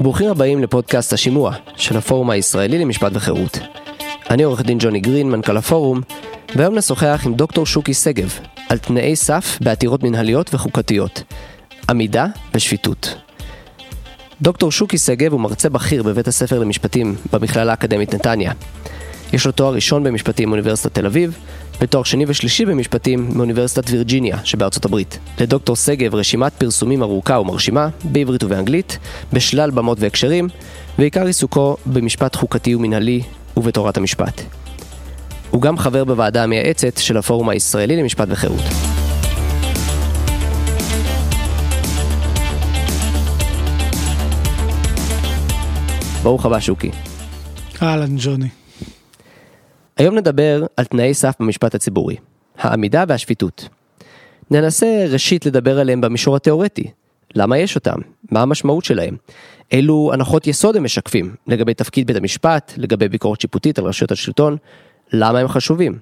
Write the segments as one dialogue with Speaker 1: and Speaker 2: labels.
Speaker 1: ברוכים הבאים לפודקאסט השימוע של הפורום הישראלי למשפט וחירות. אני עורך דין ג'וני גרין, מנכ"ל הפורום, והיום נשוחח עם דוקטור שוקי שגב על תנאי סף בעתירות מנהליות וחוקתיות, עמידה ושפיטות. דוקטור שוקי שגב הוא מרצה בכיר בבית הספר למשפטים במכללה האקדמית נתניה. יש לו תואר ראשון במשפטים מאוניברסיטת תל אביב, ותואר שני ושלישי במשפטים מאוניברסיטת וירג'יניה שבארצות הברית. לדוקטור שגב רשימת פרסומים ארוכה ומרשימה, בעברית ובאנגלית, בשלל במות והקשרים, ועיקר עיסוקו במשפט חוקתי ומנהלי ובתורת המשפט. הוא גם חבר בוועדה המייעצת של הפורום הישראלי למשפט וחירות. ברוך הבא שוקי.
Speaker 2: אהלן ג'וני.
Speaker 1: היום נדבר על תנאי סף במשפט הציבורי, העמידה והשפיטות. ננסה ראשית לדבר עליהם במישור התאורטי. למה יש אותם? מה המשמעות שלהם? אילו הנחות יסוד הם משקפים לגבי תפקיד בית המשפט, לגבי ביקורת שיפוטית על רשויות השלטון, למה הם חשובים?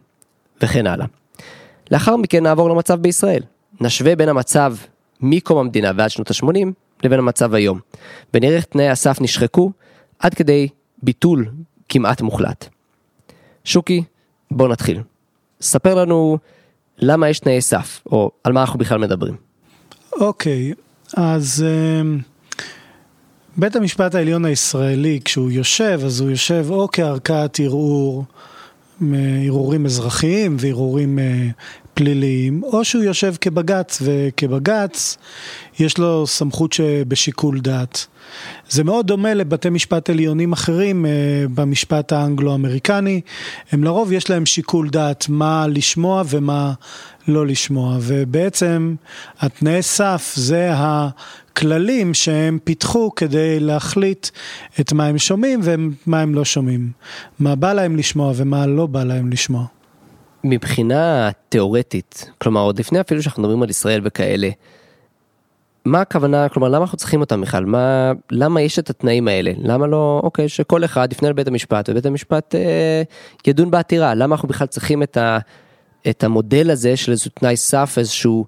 Speaker 1: וכן הלאה. לאחר מכן נעבור למצב בישראל. נשווה בין המצב מקום המדינה ועד שנות ה-80 לבין המצב היום. ונראה איך תנאי הסף נשחקו עד כדי ביטול כמעט מוחלט. שוקי, בוא נתחיל. ספר לנו למה יש תנאי סף, או על מה אנחנו בכלל מדברים.
Speaker 2: אוקיי, אז uh, בית המשפט העליון הישראלי, כשהוא יושב, אז הוא יושב או כערכאת ערעור, ערעורים אזרחיים וערעורים uh, פליליים, או שהוא יושב כבג"ץ, וכבג"ץ יש לו סמכות שבשיקול דעת. זה מאוד דומה לבתי משפט עליונים אחרים uh, במשפט האנגלו-אמריקני, הם לרוב יש להם שיקול דעת מה לשמוע ומה לא לשמוע, ובעצם התנאי סף זה הכללים שהם פיתחו כדי להחליט את מה הם שומעים ומה הם לא שומעים, מה בא להם לשמוע ומה לא בא להם לשמוע.
Speaker 1: מבחינה תיאורטית, כלומר עוד לפני אפילו שאנחנו מדברים על ישראל וכאלה, מה הכוונה, כלומר למה אנחנו צריכים אותם בכלל, מה, למה יש את התנאים האלה, למה לא, אוקיי, שכל אחד יפנה לבית המשפט ובית המשפט אה, ידון בעתירה, למה אנחנו בכלל צריכים את, ה, את המודל הזה של איזשהו תנאי סף, איזשהו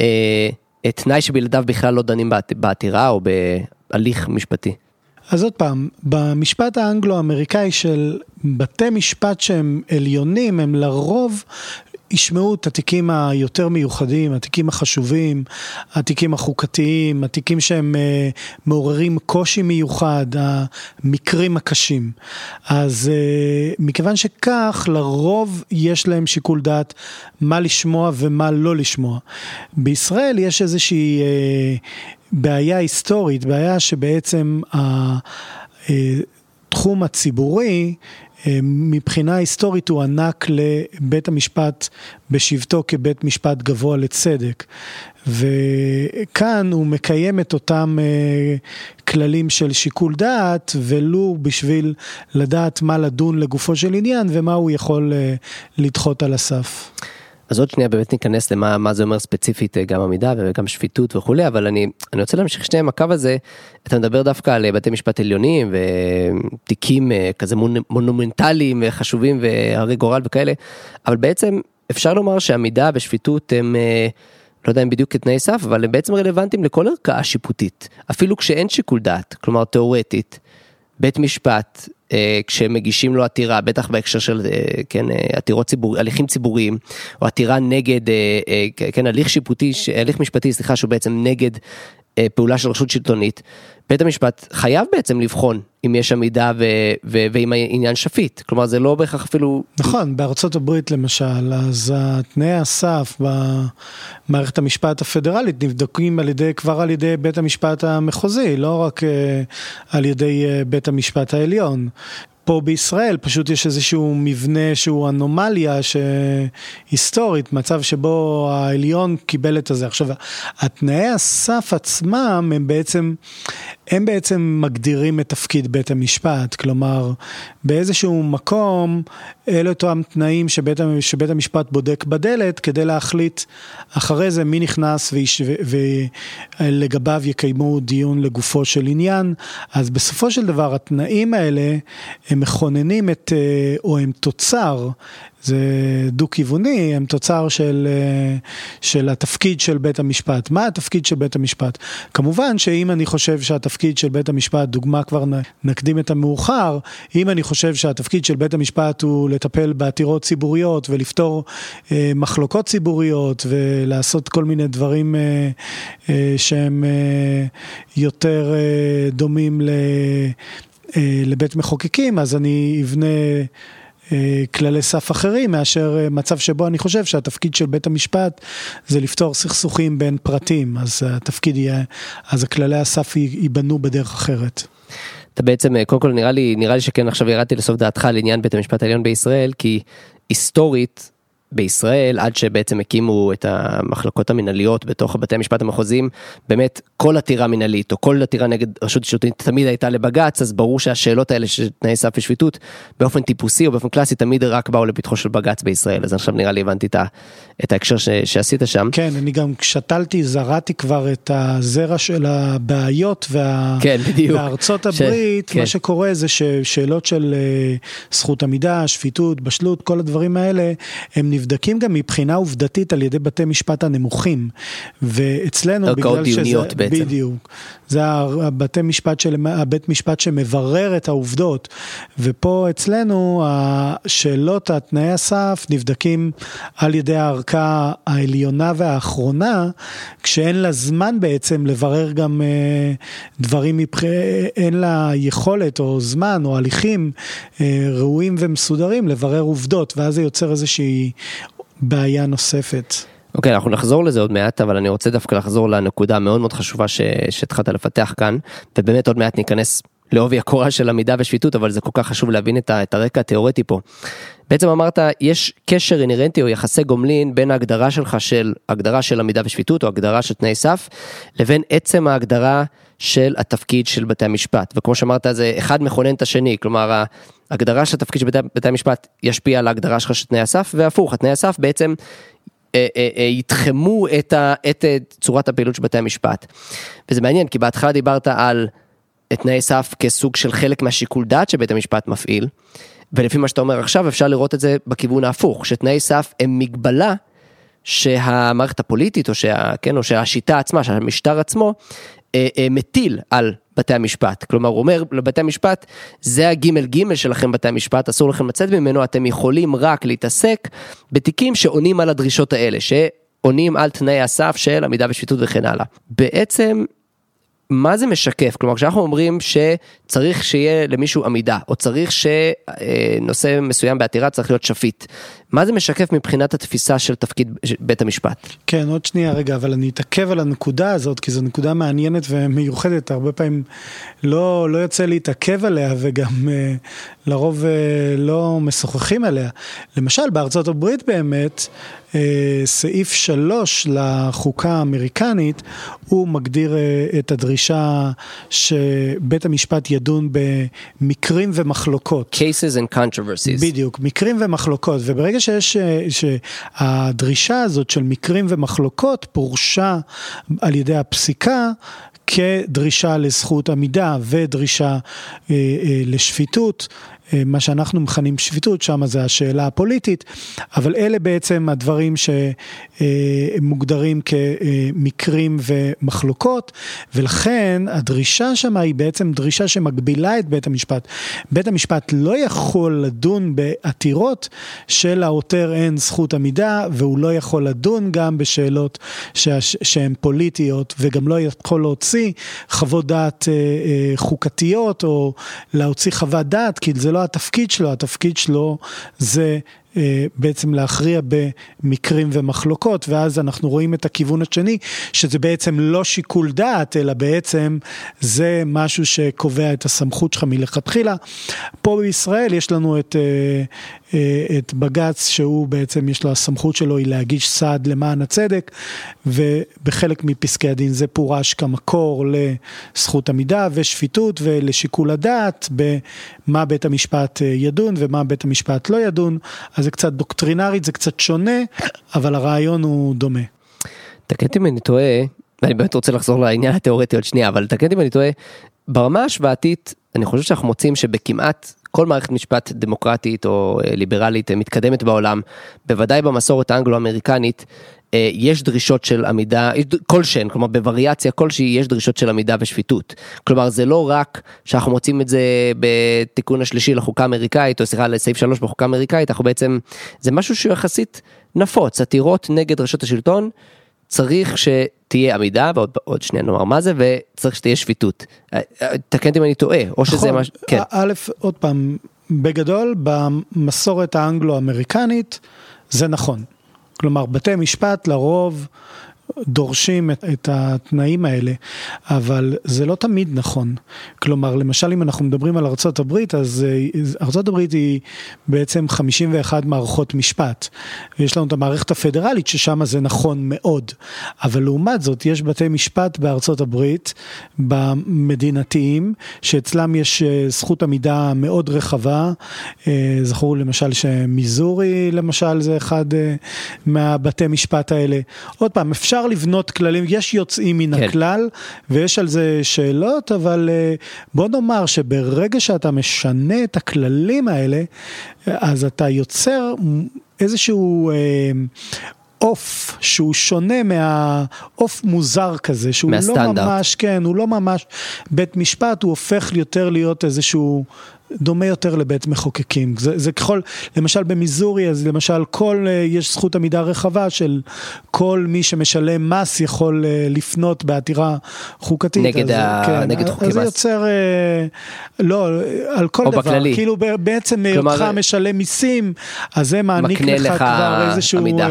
Speaker 1: אה, תנאי שבלעדיו בכלל לא דנים בעתירה או בהליך משפטי.
Speaker 2: אז עוד פעם, במשפט האנגלו-אמריקאי של בתי משפט שהם עליונים, הם לרוב ישמעו את התיקים היותר מיוחדים, התיקים החשובים, התיקים החוקתיים, התיקים שהם uh, מעוררים קושי מיוחד, המקרים הקשים. אז uh, מכיוון שכך, לרוב יש להם שיקול דעת מה לשמוע ומה לא לשמוע. בישראל יש איזושהי uh, בעיה היסטורית, בעיה שבעצם התחום הציבורי מבחינה היסטורית הוא ענק לבית המשפט בשבתו כבית משפט גבוה לצדק. וכאן הוא מקיים את אותם כללים של שיקול דעת, ולו בשביל לדעת מה לדון לגופו של עניין ומה הוא יכול לדחות על הסף.
Speaker 1: אז עוד שנייה באמת ניכנס למה מה זה אומר ספציפית גם עמידה וגם שפיטות וכולי אבל אני אני רוצה להמשיך שנייה עם הקו הזה אתה מדבר דווקא על בתי משפט עליונים ותיקים כזה מונומנטליים וחשובים והרי גורל וכאלה אבל בעצם אפשר לומר שעמידה ושפיטות הם. לא יודע אם בדיוק כתנאי סף אבל הם בעצם רלוונטיים לכל ערכאה שיפוטית אפילו כשאין שיקול דעת כלומר תאורטית בית משפט אה, כשמגישים לו עתירה, בטח בהקשר של אה, כן, אה, עתירות ציבור, הליכים ציבוריים, או עתירה נגד, כן, הליך שיפוטי, הליך משפטי, סליחה, שהוא בעצם נגד פעולה של רשות שלטונית, בית המשפט חייב בעצם לבחון אם יש עמידה ו- ו- ואם העניין שפיט, כלומר זה לא בהכרח אפילו...
Speaker 2: נכון, בארצות הברית למשל, אז תנאי הסף במערכת המשפט הפדרלית נבדקים על ידי, כבר על ידי בית המשפט המחוזי, לא רק על ידי בית המשפט העליון. פה בישראל פשוט יש איזשהו מבנה שהוא אנומליה שהיסטורית, מצב שבו העליון קיבל את הזה. עכשיו, התנאי הסף עצמם הם בעצם, הם בעצם מגדירים את תפקיד בית המשפט, כלומר באיזשהו מקום אלה אותם תנאים שבית, שבית המשפט בודק בדלת כדי להחליט אחרי זה מי נכנס ויש, ולגביו יקיימו דיון לגופו של עניין, אז בסופו של דבר התנאים האלה הם מכוננים את, או הם תוצר, זה דו-כיווני, הם תוצר של, של התפקיד של בית המשפט. מה התפקיד של בית המשפט? כמובן שאם אני חושב שהתפקיד של בית המשפט, דוגמה כבר נקדים את המאוחר, אם אני חושב שהתפקיד של בית המשפט הוא לטפל בעתירות ציבוריות ולפתור אה, מחלוקות ציבוריות ולעשות כל מיני דברים אה, אה, שהם אה, יותר אה, דומים ל, אה, לבית מחוקקים, אז אני אבנה... אה, כללי סף אחרים מאשר אה, מצב שבו אני חושב שהתפקיד של בית המשפט זה לפתור סכסוכים בין פרטים, אז התפקיד יהיה, אז הכללי הסף ייבנו בדרך אחרת.
Speaker 1: אתה בעצם קודם כל נראה לי נראה לי שכן עכשיו ירדתי לסוף דעתך לעניין בית המשפט העליון בישראל כי היסטורית בישראל עד שבעצם הקימו את המחלקות המנהליות בתוך בתי המשפט המחוזיים באמת כל עתירה מנהלית או כל עתירה נגד רשות שלטונית תמיד הייתה לבג"ץ אז ברור שהשאלות האלה של תנאי סף ושפיטות באופן טיפוסי או באופן קלאסי תמיד רק באו לפתחו של בג"ץ בישראל. אז עכשיו נראה לי הבנתי את, את ההקשר ש, שעשית שם.
Speaker 2: כן אני גם שתלתי זרעתי כבר את הזרע של הבעיות וה...
Speaker 1: כן, בדיוק.
Speaker 2: בארצות הברית ש... מה כן. שקורה זה ששאלות של אה, זכות עמידה שפיטות בשלות כל הדברים האלה הם נבדקים גם מבחינה עובדתית על ידי בתי משפט הנמוכים. ואצלנו
Speaker 1: בגלל שזה... בעצם.
Speaker 2: בדיוק. זה הבתי משפט של... הבית משפט שמברר את העובדות. ופה אצלנו השאלות, התנאי הסף נבדקים על ידי הערכאה העליונה והאחרונה, כשאין לה זמן בעצם לברר גם אה, דברים מבח... אין לה יכולת או זמן או הליכים אה, ראויים ומסודרים לברר עובדות, ואז זה יוצר איזושהי בעיה נוספת.
Speaker 1: אוקיי, okay, אנחנו נחזור לזה עוד מעט, אבל אני רוצה דווקא לחזור לנקודה המאוד מאוד חשובה שהתחלת לפתח כאן, ובאמת עוד מעט ניכנס לעובי הקורה של עמידה ושפיטות, אבל זה כל כך חשוב להבין את, את הרקע התיאורטי פה. בעצם אמרת, יש קשר אינהרנטי או יחסי גומלין בין ההגדרה שלך של הגדרה של עמידה ושפיטות או הגדרה של תנאי סף, לבין עצם ההגדרה של התפקיד של בתי המשפט. וכמו שאמרת, זה אחד מכונן את השני, כלומר, ההגדרה של התפקיד של בתי, בתי המשפט ישפיע על ההגדרה שלך של תנאי הסף, והפוך, התנאי הסף בעצם אה, אה, אה, יתחמו את, ה, את צורת הפעילות של בתי המשפט. וזה מעניין, כי בהתחלה דיברת על תנאי סף כסוג של חלק מהשיקול דעת שבית המשפט מפעיל, ולפי מה שאתה אומר עכשיו אפשר לראות את זה בכיוון ההפוך, שתנאי סף הם מגבלה שהמערכת הפוליטית או, שה, כן, או שהשיטה עצמה, שהמשטר עצמו, אה, אה, מטיל על בתי המשפט. כלומר, הוא אומר לבתי המשפט, זה הגימל גימל שלכם בתי המשפט, אסור לכם לצאת ממנו, אתם יכולים רק להתעסק בתיקים שעונים על הדרישות האלה, שעונים על תנאי הסף של עמידה ושפיטות וכן הלאה. בעצם מה זה משקף? כלומר, כשאנחנו אומרים שצריך שיהיה למישהו עמידה, או צריך שנושא מסוים בעתירה צריך להיות שפיט, מה זה משקף מבחינת התפיסה של תפקיד בית המשפט?
Speaker 2: כן, עוד שנייה רגע, אבל אני אתעכב על הנקודה הזאת, כי זו נקודה מעניינת ומיוחדת, הרבה פעמים לא, לא יוצא להתעכב עליה, וגם אה, לרוב אה, לא משוחחים עליה. למשל, בארצות הברית באמת, אה, סעיף 3 לחוקה האמריקנית, הוא מגדיר את הדרישה שבית המשפט ידון במקרים ומחלוקות.
Speaker 1: cases and controversies.
Speaker 2: בדיוק, מקרים ומחלוקות, וברגע שיש, אה, שהדרישה הזאת של מקרים ומחלוקות פורשה על ידי הפסיקה כדרישה לזכות עמידה ודרישה אה, אה, לשפיטות. אה, מה שאנחנו מכנים שפיטות, שם זה השאלה הפוליטית, אבל אלה בעצם הדברים שמוגדרים כמקרים ומחלוקות, ולכן הדרישה שם היא בעצם דרישה שמגבילה את בית המשפט. בית המשפט לא יכול לדון בעתירות שלעותר אין זכות עמידה, והוא לא יכול לדון גם בשאלות שהן פוליטיות, וגם לא יכול להוציא חוות דעת אה, אה, חוקתיות, או להוציא חוות דעת, כי זה לא התפקיד שלו, התפקיד שלו זה אה, בעצם להכריע במקרים ומחלוקות, ואז אנחנו רואים את הכיוון השני, שזה בעצם לא שיקול דעת, אלא בעצם זה משהו שקובע את הסמכות שלך מלכתחילה. פה בישראל יש לנו את, אה, את בג"ץ, שהוא בעצם, יש לו הסמכות שלו היא להגיש סעד למען הצדק, ובחלק מפסקי הדין זה פורש כמקור לזכות עמידה ושפיטות ולשיקול הדעת במה בית המשפט ידון ומה בית המשפט לא ידון. אז זה קצת דוקטרינרית, זה קצת שונה, אבל הרעיון הוא דומה.
Speaker 1: תקן אם אני טועה, ואני באמת רוצה לחזור לעניין התיאורטי עוד שנייה, אבל תקן אם אני טועה, ברמה השוואתית, אני חושב שאנחנו מוצאים שבכמעט כל מערכת משפט דמוקרטית או ליברלית מתקדמת בעולם, בוודאי במסורת האנגלו-אמריקנית, יש דרישות של עמידה, כלשהן, כלומר בווריאציה כלשהי יש דרישות של עמידה ושפיטות. כלומר זה לא רק שאנחנו מוצאים את זה בתיקון השלישי לחוקה האמריקאית, או סליחה לסעיף 3 בחוקה האמריקאית, אנחנו בעצם, זה משהו שהוא יחסית נפוץ, עתירות נגד רשות השלטון, צריך שתהיה עמידה, ועוד שנייה נאמר מה זה, וצריך שתהיה שפיטות. תקן אותי אם אני טועה, או שזה
Speaker 2: נכון,
Speaker 1: משהו, כן.
Speaker 2: א', עוד פעם, בגדול, במסורת האנגלו-אמריקנית, זה נכון. כלומר, בתי משפט לרוב דורשים את, את התנאים האלה, אבל זה לא תמיד נכון. כלומר, למשל אם אנחנו מדברים על הברית, אז ארצות הברית היא בעצם 51 מערכות משפט. יש לנו את המערכת הפדרלית ששם זה נכון מאוד, אבל לעומת זאת יש בתי משפט הברית, במדינתיים, שאצלם יש זכות עמידה מאוד רחבה. זכור למשל שמיזורי למשל זה אחד מהבתי משפט האלה. עוד פעם, אפשר אפשר לבנות כללים, יש יוצאים מן כן. הכלל ויש על זה שאלות, אבל אה, בוא נאמר שברגע שאתה משנה את הכללים האלה, אז אתה יוצר איזשהו... אה, עוף שהוא שונה מהעוף מוזר כזה, שהוא
Speaker 1: מהסטנדרט.
Speaker 2: לא ממש, כן, הוא לא ממש בית משפט, הוא הופך יותר להיות איזשהו דומה יותר לבית מחוקקים. זה, זה ככל, למשל במיזורי, אז למשל כל, אה, יש זכות עמידה רחבה של כל מי שמשלם מס יכול אה, לפנות בעתירה חוקתית.
Speaker 1: נגד, אז, ה... כן, נגד חוקי מס.
Speaker 2: אז זה יוצר, אה, לא, על כל דבר, בכללי. כאילו בעצם היותך משלם מיסים, אז זה מעניק לך, לך כבר איזשהו, עמידה.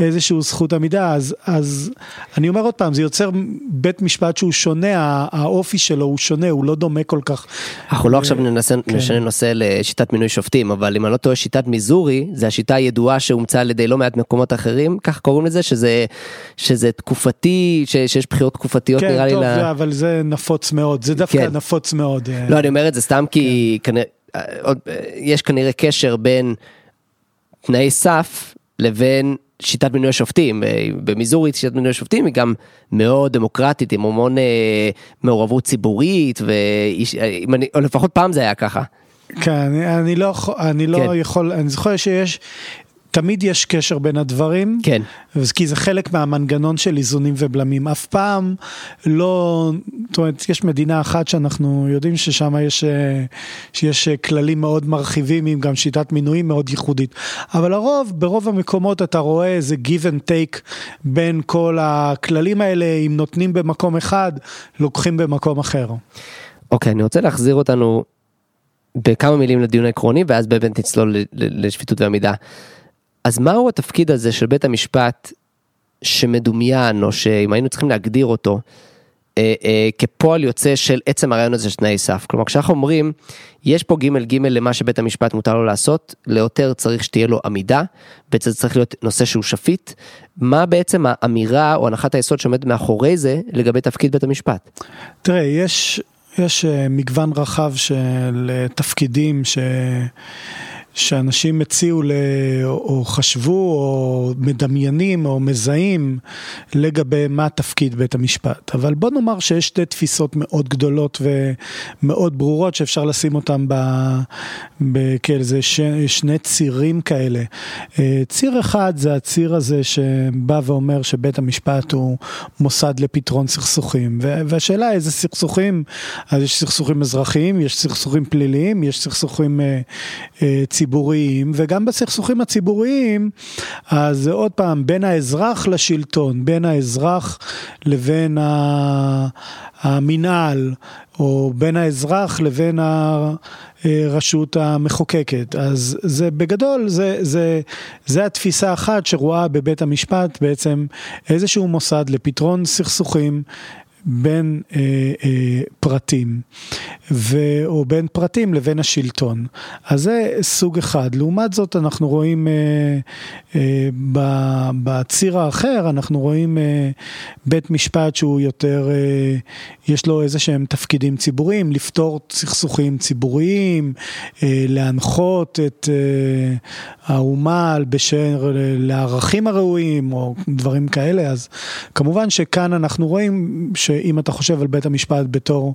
Speaker 2: איזשהו זכות עמידה, אז, אז אני אומר עוד פעם, זה יוצר בית משפט שהוא שונה, האופי שלו הוא שונה, הוא לא דומה כל כך.
Speaker 1: אנחנו לא עכשיו ננסה... כן. נשנה נושא לשיטת מינוי שופטים, אבל אם אני לא טועה שיטת מיזורי, זה השיטה הידועה שאומצה על ידי לא מעט מקומות אחרים, כך קוראים לזה, שזה, שזה תקופתי, ש, שיש בחירות תקופתיות
Speaker 2: כן,
Speaker 1: נראה
Speaker 2: טוב,
Speaker 1: לי.
Speaker 2: כן, טוב, אבל זה נפוץ מאוד, זה דווקא כן. נפוץ מאוד. אה.
Speaker 1: לא, אני אומר את זה סתם כי כן. כנראה, יש כנראה קשר בין תנאי סף לבין שיטת מינוי השופטים, אה, במיזורי שיטת מינוי השופטים היא גם מאוד דמוקרטית עם המון אה, מעורבות ציבורית, ואני, או לפחות פעם זה היה ככה.
Speaker 2: כן, אני, אני לא, אני לא כן. יכול, אני זוכר שיש תמיד יש קשר בין הדברים,
Speaker 1: כן,
Speaker 2: כי זה חלק מהמנגנון של איזונים ובלמים, אף פעם לא, זאת אומרת, יש מדינה אחת שאנחנו יודעים ששם יש, שיש כללים מאוד מרחיבים עם גם שיטת מינויים מאוד ייחודית, אבל הרוב, ברוב המקומות אתה רואה איזה give and take בין כל הכללים האלה, אם נותנים במקום אחד, לוקחים במקום אחר.
Speaker 1: אוקיי, okay, אני רוצה להחזיר אותנו בכמה מילים לדיון העקרוני ואז באמת נצלול לשפיטות ועמידה. אז מהו התפקיד הזה של בית המשפט שמדומיין, או שאם היינו צריכים להגדיר אותו, אה, אה, כפועל יוצא של עצם הרעיון הזה של תנאי סף. כלומר, כשאנחנו אומרים, יש פה ג' ג' למה שבית המשפט מותר לו לעשות, ליותר צריך שתהיה לו עמידה, בעצם צריך להיות נושא שהוא שפיט. מה בעצם האמירה או הנחת היסוד שעומד מאחורי זה לגבי תפקיד בית המשפט?
Speaker 2: תראה, יש, יש אה, מגוון רחב של אה, תפקידים ש... שאנשים הציעו או חשבו או מדמיינים או מזהים לגבי מה תפקיד בית המשפט. אבל בוא נאמר שיש שתי תפיסות מאוד גדולות ומאוד ברורות שאפשר לשים אותן כאיזה ש, שני צירים כאלה. אה, ציר אחד זה הציר הזה שבא ואומר שבית המשפט הוא מוסד לפתרון סכסוכים. והשאלה איזה סכסוכים, אז יש סכסוכים אזרחיים, יש סכסוכים פליליים, יש סכסוכים ציבוריים. אה, הציבוריים וגם בסכסוכים הציבוריים, אז עוד פעם, בין האזרח לשלטון, בין האזרח לבין המינהל, או בין האזרח לבין הרשות המחוקקת. אז זה בגדול, זה, זה, זה התפיסה האחת שרואה בבית המשפט בעצם איזשהו מוסד לפתרון סכסוכים. בין אה, אה, פרטים, ו, או בין פרטים לבין השלטון. אז זה סוג אחד. לעומת זאת אנחנו רואים אה, אה, בציר האחר, אנחנו רואים אה, בית משפט שהוא יותר, אה, יש לו איזה שהם תפקידים ציבוריים, לפתור סכסוכים ציבוריים, אה, להנחות את אה, האומה בשל לערכים הראויים או דברים כאלה, אז כמובן שכאן אנחנו רואים. שאם אתה חושב על בית המשפט בתור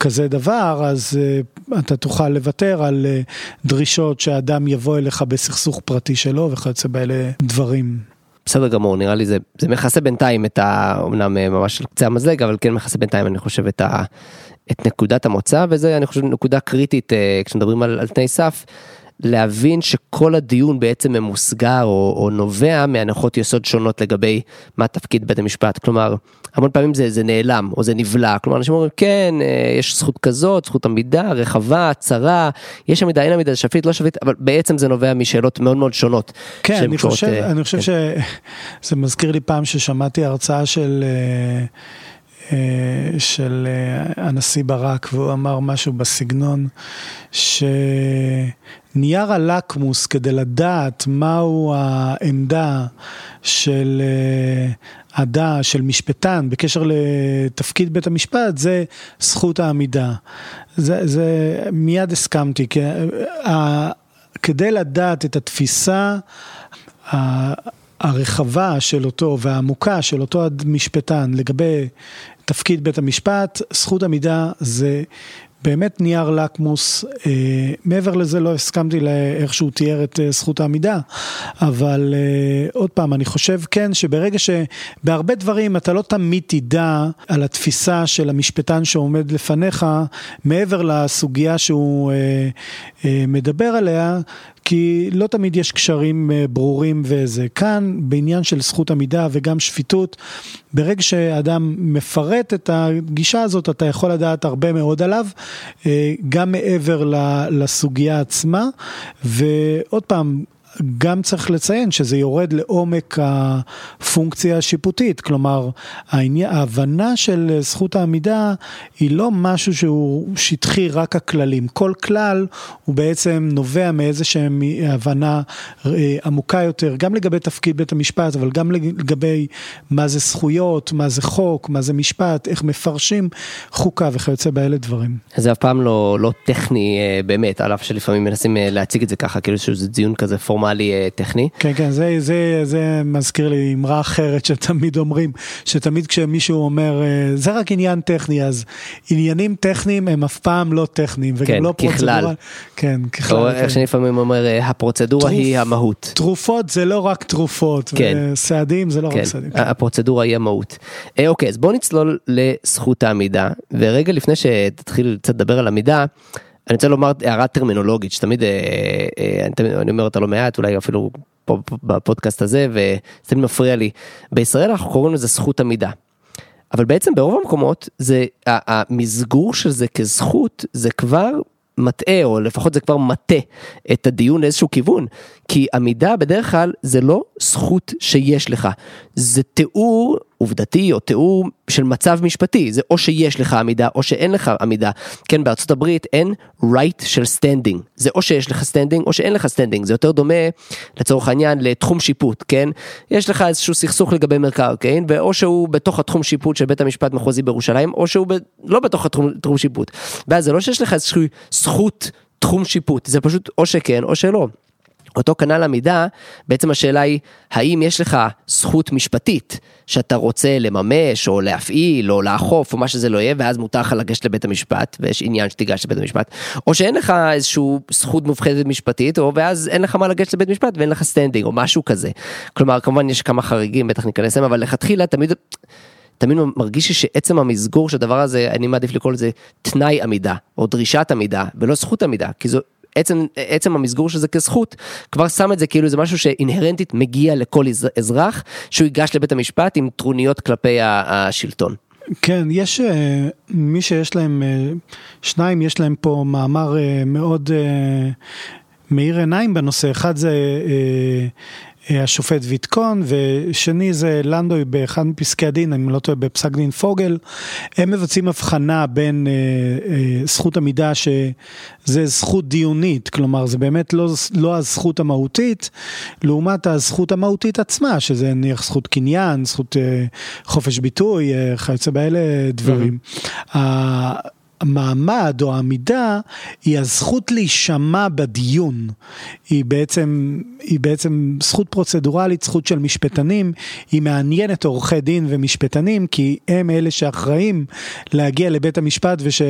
Speaker 2: כזה דבר, אפשר אז אתה תוכל לוותר על דרישות שאדם יבוא אליך בסכסוך פרטי שלו וכיוצא באלה דברים.
Speaker 1: בסדר גמור נראה לי זה זה מכסה בינתיים את ה... אמנם ממש על קצה המזלג אבל כן מכסה בינתיים אני חושב את, ה, את נקודת המוצא וזה אני חושב נקודה קריטית כשמדברים על, על תנאי סף. להבין שכל הדיון בעצם ממוסגר או, או נובע מהנחות יסוד שונות לגבי מה תפקיד בית המשפט. כלומר, המון פעמים זה, זה נעלם או זה נבלע. כלומר, אנשים אומרים, כן, אה, יש זכות כזאת, זכות עמידה, רחבה, צרה, יש עמידה, אין עמידה, שפיט, לא שפיט, אבל בעצם זה נובע משאלות מאוד מאוד שונות.
Speaker 2: כן, אני חושב, uh, אני חושב כן. שזה מזכיר לי פעם ששמעתי הרצאה של... Uh... של הנשיא ברק והוא אמר משהו בסגנון ש... נייר הלקמוס כדי לדעת מהו העמדה של עדה, אה, של משפטן בקשר לתפקיד בית המשפט, זה זכות העמידה. זה, זה מיד הסכמתי, אה, כדי לדעת את התפיסה הרחבה של אותו והעמוקה של אותו משפטן לגבי תפקיד בית המשפט, זכות עמידה זה באמת נייר לקמוס, אה, מעבר לזה לא הסכמתי לאיך שהוא תיאר את אה, זכות העמידה, אבל אה, עוד פעם, אני חושב כן שברגע שבהרבה דברים אתה לא תמיד תדע על התפיסה של המשפטן שעומד לפניך, מעבר לסוגיה שהוא אה, אה, מדבר עליה, כי לא תמיד יש קשרים אה, ברורים וזה. כאן, בעניין של זכות עמידה וגם שפיטות, ברגע שאדם מפרט את הגישה הזאת, אתה יכול לדעת הרבה מאוד עליו, אה, גם מעבר לסוגיה עצמה. ועוד פעם, גם צריך לציין שזה יורד לעומק הפונקציה השיפוטית, כלומר ההבנה של זכות העמידה היא לא משהו שהוא שטחי רק הכללים, כל כלל הוא בעצם נובע מאיזשהם הבנה אה, עמוקה יותר, גם לגבי תפקיד בית המשפט, אבל גם לגבי מה זה זכויות, מה זה חוק, מה זה משפט, איך מפרשים חוקה וכיוצא באלה דברים.
Speaker 1: זה אף פעם לא, לא טכני אה, באמת, על אף שלפעמים מנסים אה, להציג את זה ככה, כאילו שזה דיון כזה פורמלי. פורמלי אה, טכני.
Speaker 2: כן כן זה זה זה מזכיר לי אמרה אחרת שתמיד אומרים שתמיד כשמישהו אומר אה, זה רק עניין טכני אז עניינים טכניים הם אף פעם לא טכניים וגם
Speaker 1: כן,
Speaker 2: לא
Speaker 1: פרוצדורה.
Speaker 2: כן ככלל.
Speaker 1: או איך שאני לפעמים אומר אה, הפרוצדורה תרופ, היא המהות.
Speaker 2: תרופות זה לא רק תרופות כן. וסעדים זה לא
Speaker 1: כן.
Speaker 2: רק סעדים.
Speaker 1: כן. הפרוצדורה היא המהות. אוקיי אז בוא נצלול לזכות העמידה ורגע לפני שתתחיל קצת לדבר על עמידה. אני רוצה לומר הערה טרמינולוגית שתמיד אה, אה, אני, אומר אותה לא מעט אולי אפילו פה בפודקאסט הזה וזה מפריע לי. בישראל אנחנו קוראים לזה זכות עמידה. אבל בעצם ברוב המקומות זה המסגור של זה כזכות זה כבר מטעה או לפחות זה כבר מטה את הדיון לאיזשהו כיוון. כי עמידה בדרך כלל זה לא זכות שיש לך. זה תיאור עובדתי או תיאור של מצב משפטי, זה או שיש לך עמידה או שאין לך עמידה. כן, בארצות הברית אין right של standing, זה או שיש לך standing או שאין לך standing, זה יותר דומה לצורך העניין לתחום שיפוט, כן? יש לך איזשהו סכסוך לגבי מקרקעין, ואו שהוא בתוך התחום שיפוט של בית המשפט מחוזי בירושלים, או שהוא ב... לא בתוך התחום שיפוט. ואז זה לא שיש לך איזושהי זכות תחום שיפוט, זה פשוט או שכן או שלא. אותו כנ"ל עמידה, בעצם השאלה היא, האם יש לך זכות משפטית שאתה רוצה לממש או להפעיל או לאכוף או מה שזה לא יהיה, ואז מותר לך לגשת לבית המשפט, ויש עניין שתיגש לבית המשפט, או שאין לך איזושהי זכות מופחדת משפטית, או ואז אין לך מה לגשת לבית משפט ואין לך standing או משהו כזה. כלומר, כמובן יש כמה חריגים, בטח ניכנס להם, אבל לכתחילה תמיד... תמיד מרגיש לי שעצם המסגור של הדבר הזה, אני מעדיף לקרוא לזה תנאי עמידה, או דרישת עמידה, ולא זכות עמידה, כי זו עצם, עצם המסגור של זה כזכות, כבר שם את זה כאילו זה משהו שאינהרנטית מגיע לכל אזרח, שהוא ייגש לבית המשפט עם טרוניות כלפי השלטון.
Speaker 2: כן, יש אה, מי שיש להם, אה, שניים יש להם פה מאמר אה, מאוד מאיר עיניים בנושא, אחד זה השופט ויטקון, ושני זה לנדוי באחד מפסקי הדין, אני לא טועה, בפסק דין פוגל, הם מבצעים הבחנה בין אה, אה, זכות עמידה שזה זכות דיונית, כלומר זה באמת לא, לא הזכות המהותית, לעומת הזכות המהותית עצמה, שזה נניח זכות קניין, זכות אה, חופש ביטוי, אה, כיוצא באלה דברים. Mm-hmm. המעמד או העמידה היא הזכות להישמע בדיון. היא בעצם, היא בעצם זכות פרוצדורלית, זכות של משפטנים, היא מעניינת עורכי דין ומשפטנים כי הם אלה שאחראים להגיע לבית המשפט וש...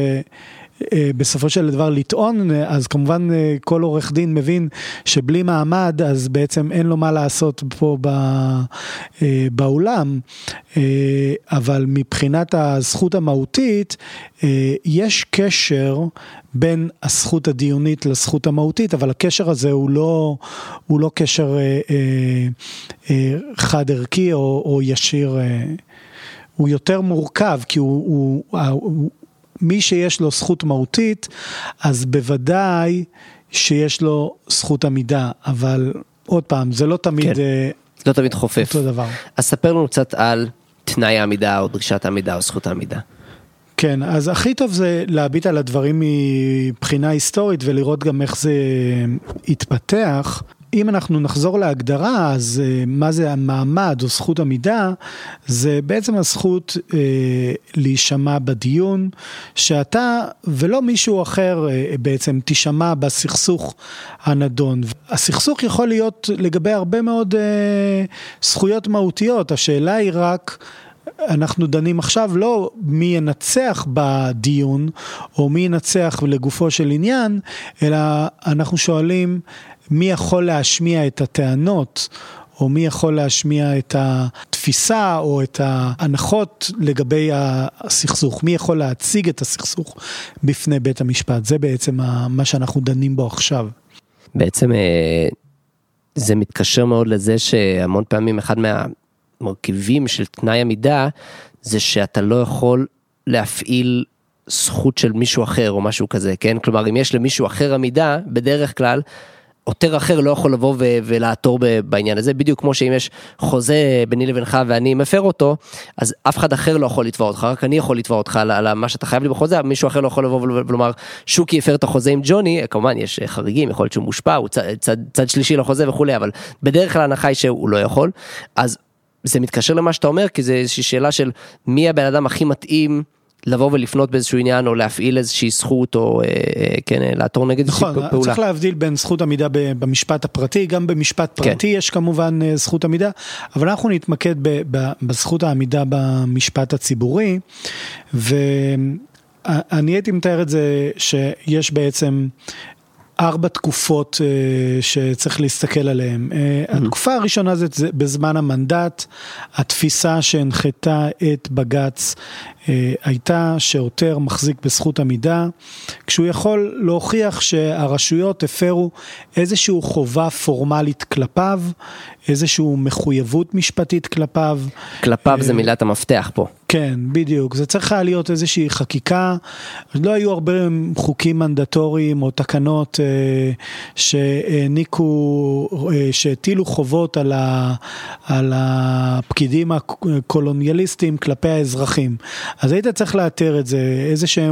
Speaker 2: בסופו של דבר לטעון, אז כמובן כל עורך דין מבין שבלי מעמד אז בעצם אין לו מה לעשות פה באולם, אבל מבחינת הזכות המהותית יש קשר בין הזכות הדיונית לזכות המהותית, אבל הקשר הזה הוא לא, הוא לא קשר אה, אה, אה, חד ערכי או, או ישיר, אה, הוא יותר מורכב, כי הוא, הוא, הוא, מי שיש לו זכות מהותית, אז בוודאי שיש לו זכות עמידה, אבל עוד פעם, זה לא תמיד... כן. אה,
Speaker 1: לא תמיד חופף.
Speaker 2: אותו דבר.
Speaker 1: אז ספר לנו קצת על תנאי העמידה או דרישת העמידה או זכות העמידה.
Speaker 2: כן, אז הכי טוב זה להביט על הדברים מבחינה היסטורית ולראות גם איך זה התפתח. אם אנחנו נחזור להגדרה, אז uh, מה זה המעמד או זכות עמידה? זה בעצם הזכות uh, להישמע בדיון, שאתה ולא מישהו אחר uh, בעצם תישמע בסכסוך הנדון. הסכסוך יכול להיות לגבי הרבה מאוד uh, זכויות מהותיות, השאלה היא רק... אנחנו דנים עכשיו לא מי ינצח בדיון או מי ינצח לגופו של עניין, אלא אנחנו שואלים מי יכול להשמיע את הטענות או מי יכול להשמיע את התפיסה או את ההנחות לגבי הסכסוך, מי יכול להציג את הסכסוך בפני בית המשפט, זה בעצם מה שאנחנו דנים בו עכשיו.
Speaker 1: בעצם אה, זה מתקשר מאוד לזה שהמון פעמים אחד מה... מרכיבים של תנאי עמידה זה שאתה לא יכול להפעיל זכות של מישהו אחר או משהו כזה, כן? כלומר, אם יש למישהו אחר עמידה, בדרך כלל, עותר אחר לא יכול לבוא ולעתור בעניין הזה, בדיוק כמו שאם יש חוזה ביני לבינך ואני מפר אותו, אז אף אחד אחר לא יכול לתבוע אותך, רק אני יכול לתבוע אותך על, על מה שאתה חייב לי בחוזה, מישהו אחר לא יכול לבוא ולומר, שוקי הפר את החוזה עם ג'וני, כמובן יש חריגים, יכול להיות שהוא מושפע, הוא צד, צד, צד שלישי לחוזה וכולי, אבל בדרך כלל ההנחה היא שהוא לא יכול, אז זה מתקשר למה שאתה אומר, כי זה איזושהי שאלה של מי הבן אדם הכי מתאים. לבוא ולפנות באיזשהו עניין או להפעיל איזושהי זכות או אה, אה כן לעתור נגד
Speaker 2: נכון, איזושהי פעולה. צריך להבדיל בין זכות עמידה במשפט הפרטי, גם במשפט כן. פרטי כן. יש כמובן אה, זכות עמידה, אבל אנחנו נתמקד בזכות העמידה במשפט הציבורי, ואני הייתי מתאר את זה שיש בעצם ארבע תקופות uh, שצריך להסתכל עליהן. Uh, התקופה הראשונה זה, בזמן המנדט, התפיסה שהנחתה את בג"ץ הייתה שעותר מחזיק בזכות עמידה, כשהוא יכול להוכיח שהרשויות הפרו איזושהי חובה פורמלית כלפיו, איזושהי מחויבות משפטית כלפיו.
Speaker 1: כלפיו זה מילת המפתח פה.
Speaker 2: כן, בדיוק. זה צריך היה להיות איזושהי חקיקה. לא היו הרבה חוקים מנדטוריים או תקנות אה, שהעניקו, אה, שהטילו חובות על, ה, על הפקידים הקולוניאליסטים כלפי האזרחים. אז היית צריך לאתר את זה, איזושהי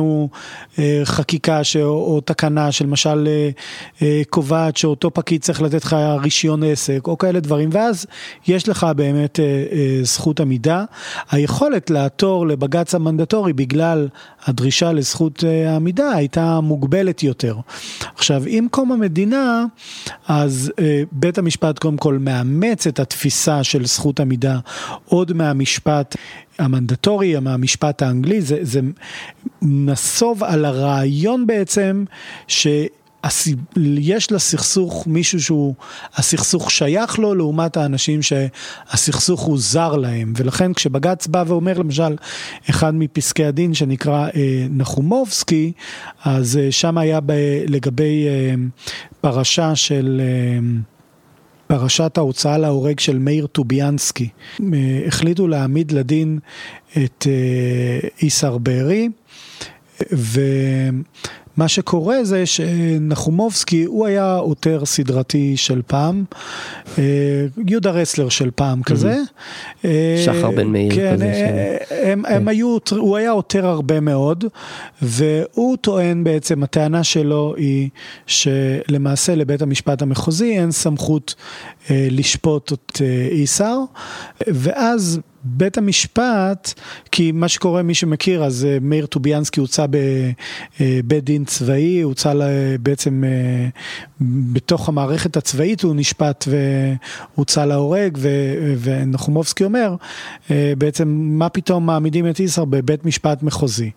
Speaker 2: אה, חקיקה ש, או תקנה שלמשל אה, אה, קובעת שאותו פקיד צריך לתת לך רישיון עסק או כאלה דברים, ואז יש לך באמת אה, אה, זכות עמידה. היכולת. לעתור לבג"ץ המנדטורי בגלל הדרישה לזכות אה, העמידה הייתה מוגבלת יותר. עכשיו, עם קום המדינה, אז אה, בית המשפט קודם כל מאמץ את התפיסה של זכות עמידה עוד מהמשפט המנדטורי, מהמשפט האנגלי, זה, זה נסוב על הרעיון בעצם ש... יש לסכסוך מישהו שהוא, הסכסוך שייך לו לעומת האנשים שהסכסוך הוא זר להם. ולכן כשבג"ץ בא ואומר למשל אחד מפסקי הדין שנקרא אה, נחומובסקי אז אה, שם היה ב, לגבי אה, פרשה של אה, פרשת ההוצאה להורג של מאיר טוביאנסקי. אה, החליטו להעמיד לדין את אה, איסר בארי ו... מה שקורה זה שנחומובסקי הוא היה עותר סדרתי של פעם, אה, יהודה רסלר של פעם כזה.
Speaker 1: אה, שחר בן מאיר
Speaker 2: כן, כזה. אה, הם, הם כן. היו, הוא היה עותר הרבה מאוד, והוא טוען בעצם, הטענה שלו היא שלמעשה לבית המשפט המחוזי אין סמכות לשפוט את איסר, ואז בית המשפט, כי מה שקורה, מי שמכיר, אז אה, מאיר טוביאנסקי הוצא בבית דין צבאי, הוצא בעצם בתוך המערכת הצבאית הוא נשפט והוצא להורג, ונחומובסקי אומר, בעצם מה פתאום מעמידים את יששכר בבית משפט מחוזי.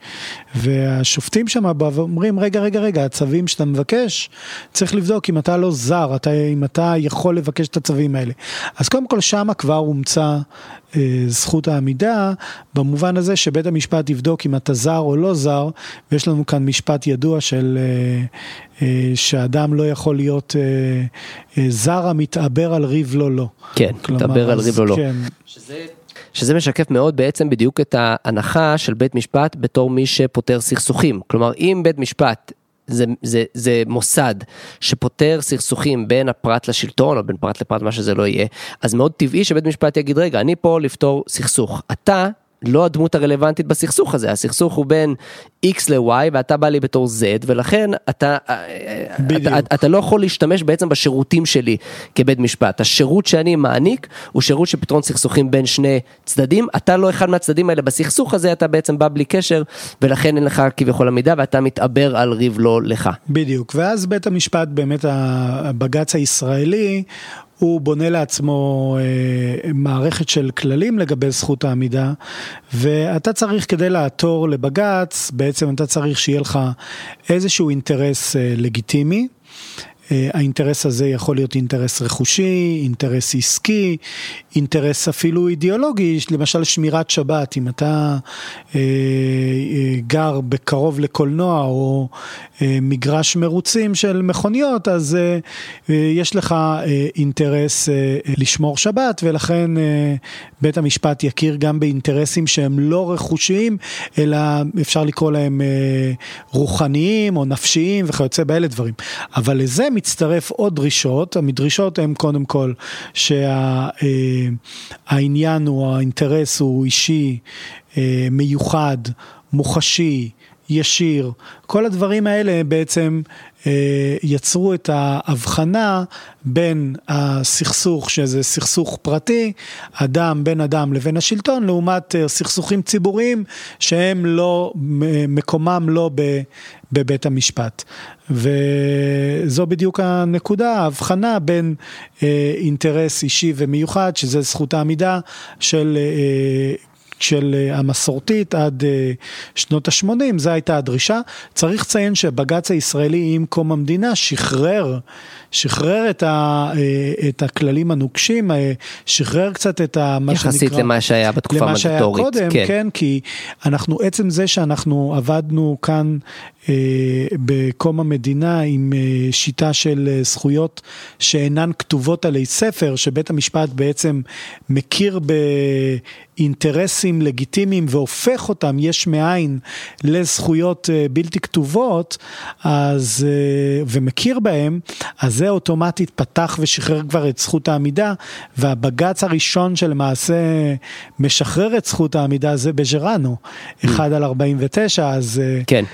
Speaker 2: והשופטים שם אומרים, רגע, רגע, רגע, הצווים שאתה מבקש, צריך לבדוק אם אתה לא זר, אתה, אם אתה יכול לבקש את הצווים האלה. אז קודם כל שמה כבר הומצא אה, זכות העמידה, במובן הזה שבית המשפט יבדוק אם אתה זר או לא זר, ויש לנו כאן משפט ידוע של אה, אה, שאדם לא יכול להיות זר המתעבר על ריב לא לא.
Speaker 1: כן, מתעבר על ריב לא לא. כן. שזה... שזה משקף מאוד בעצם בדיוק את ההנחה של בית משפט בתור מי שפותר סכסוכים. כלומר, אם בית משפט זה, זה, זה מוסד שפותר סכסוכים בין הפרט לשלטון או בין פרט לפרט מה שזה לא יהיה אז מאוד טבעי שבית משפט יגיד רגע אני פה לפתור סכסוך. אתה לא הדמות הרלוונטית בסכסוך הזה, הסכסוך הוא בין X ל-Y ואתה בא לי בתור Z ולכן אתה, אתה, אתה, אתה לא יכול להשתמש בעצם בשירותים שלי כבית משפט. השירות שאני מעניק הוא שירות של פתרון סכסוכים בין שני צדדים, אתה לא אחד מהצדדים האלה בסכסוך הזה, אתה בעצם בא בלי קשר ולכן אין לך כביכול עמידה ואתה מתעבר על ריב לא לך.
Speaker 2: בדיוק, ואז בית המשפט באמת הבג"ץ הישראלי הוא בונה לעצמו אה, מערכת של כללים לגבי זכות העמידה, ואתה צריך כדי לעתור לבג"ץ, בעצם אתה צריך שיהיה לך איזשהו אינטרס אה, לגיטימי. אה, האינטרס הזה יכול להיות אינטרס רכושי, אינטרס עסקי, אינטרס אפילו אידיאולוגי, למשל שמירת שבת, אם אתה אה, אה, גר בקרוב לקולנוע או אה, מגרש מרוצים של מכוניות, אז אה, אה, יש לך אה, אינטרס אה, לשמור שבת ולכן אה, בית המשפט יכיר גם באינטרסים שהם לא רכושיים, אלא אפשר לקרוא להם אה, רוחניים או נפשיים וכיוצא באלה דברים. אבל לזה מצטרף עוד דרישות, המדרישות הן קודם כל שהעניין הוא, האינטרס הוא אישי, אה, מיוחד, מוחשי, ישיר, כל הדברים האלה בעצם אה, יצרו את ההבחנה בין הסכסוך, שזה סכסוך פרטי, אדם, בין אדם לבין השלטון, לעומת אה, סכסוכים ציבוריים שהם לא, מקומם לא בבית המשפט. וזו בדיוק הנקודה, ההבחנה בין אה, אינטרס אישי ומיוחד, שזה זכות העמידה של של אה, המסורתית עד אה, שנות ה-80, זו הייתה הדרישה. צריך לציין שבג"ץ הישראלי עם קום המדינה שחרר, שחרר את, ה, אה, את הכללים הנוקשים, שחרר קצת את ה,
Speaker 1: מה שנקרא... יחסית למה שהיה בתקופה המנדטורית.
Speaker 2: למה שהיה קודם, כן. כן, כי אנחנו, עצם זה שאנחנו עבדנו כאן בקום המדינה עם שיטה של זכויות שאינן כתובות עלי ספר, שבית המשפט בעצם מכיר באינטרסים לגיטימיים והופך אותם יש מאין לזכויות אה, בלתי כתובות, אז, אה, ומכיר בהם, אז זה אוטומטית פתח ושחרר כבר את זכות העמידה, והבג"ץ הראשון שלמעשה משחרר את זכות העמידה זה בג'רנו, 1 על 49, אז...
Speaker 1: אה, כן,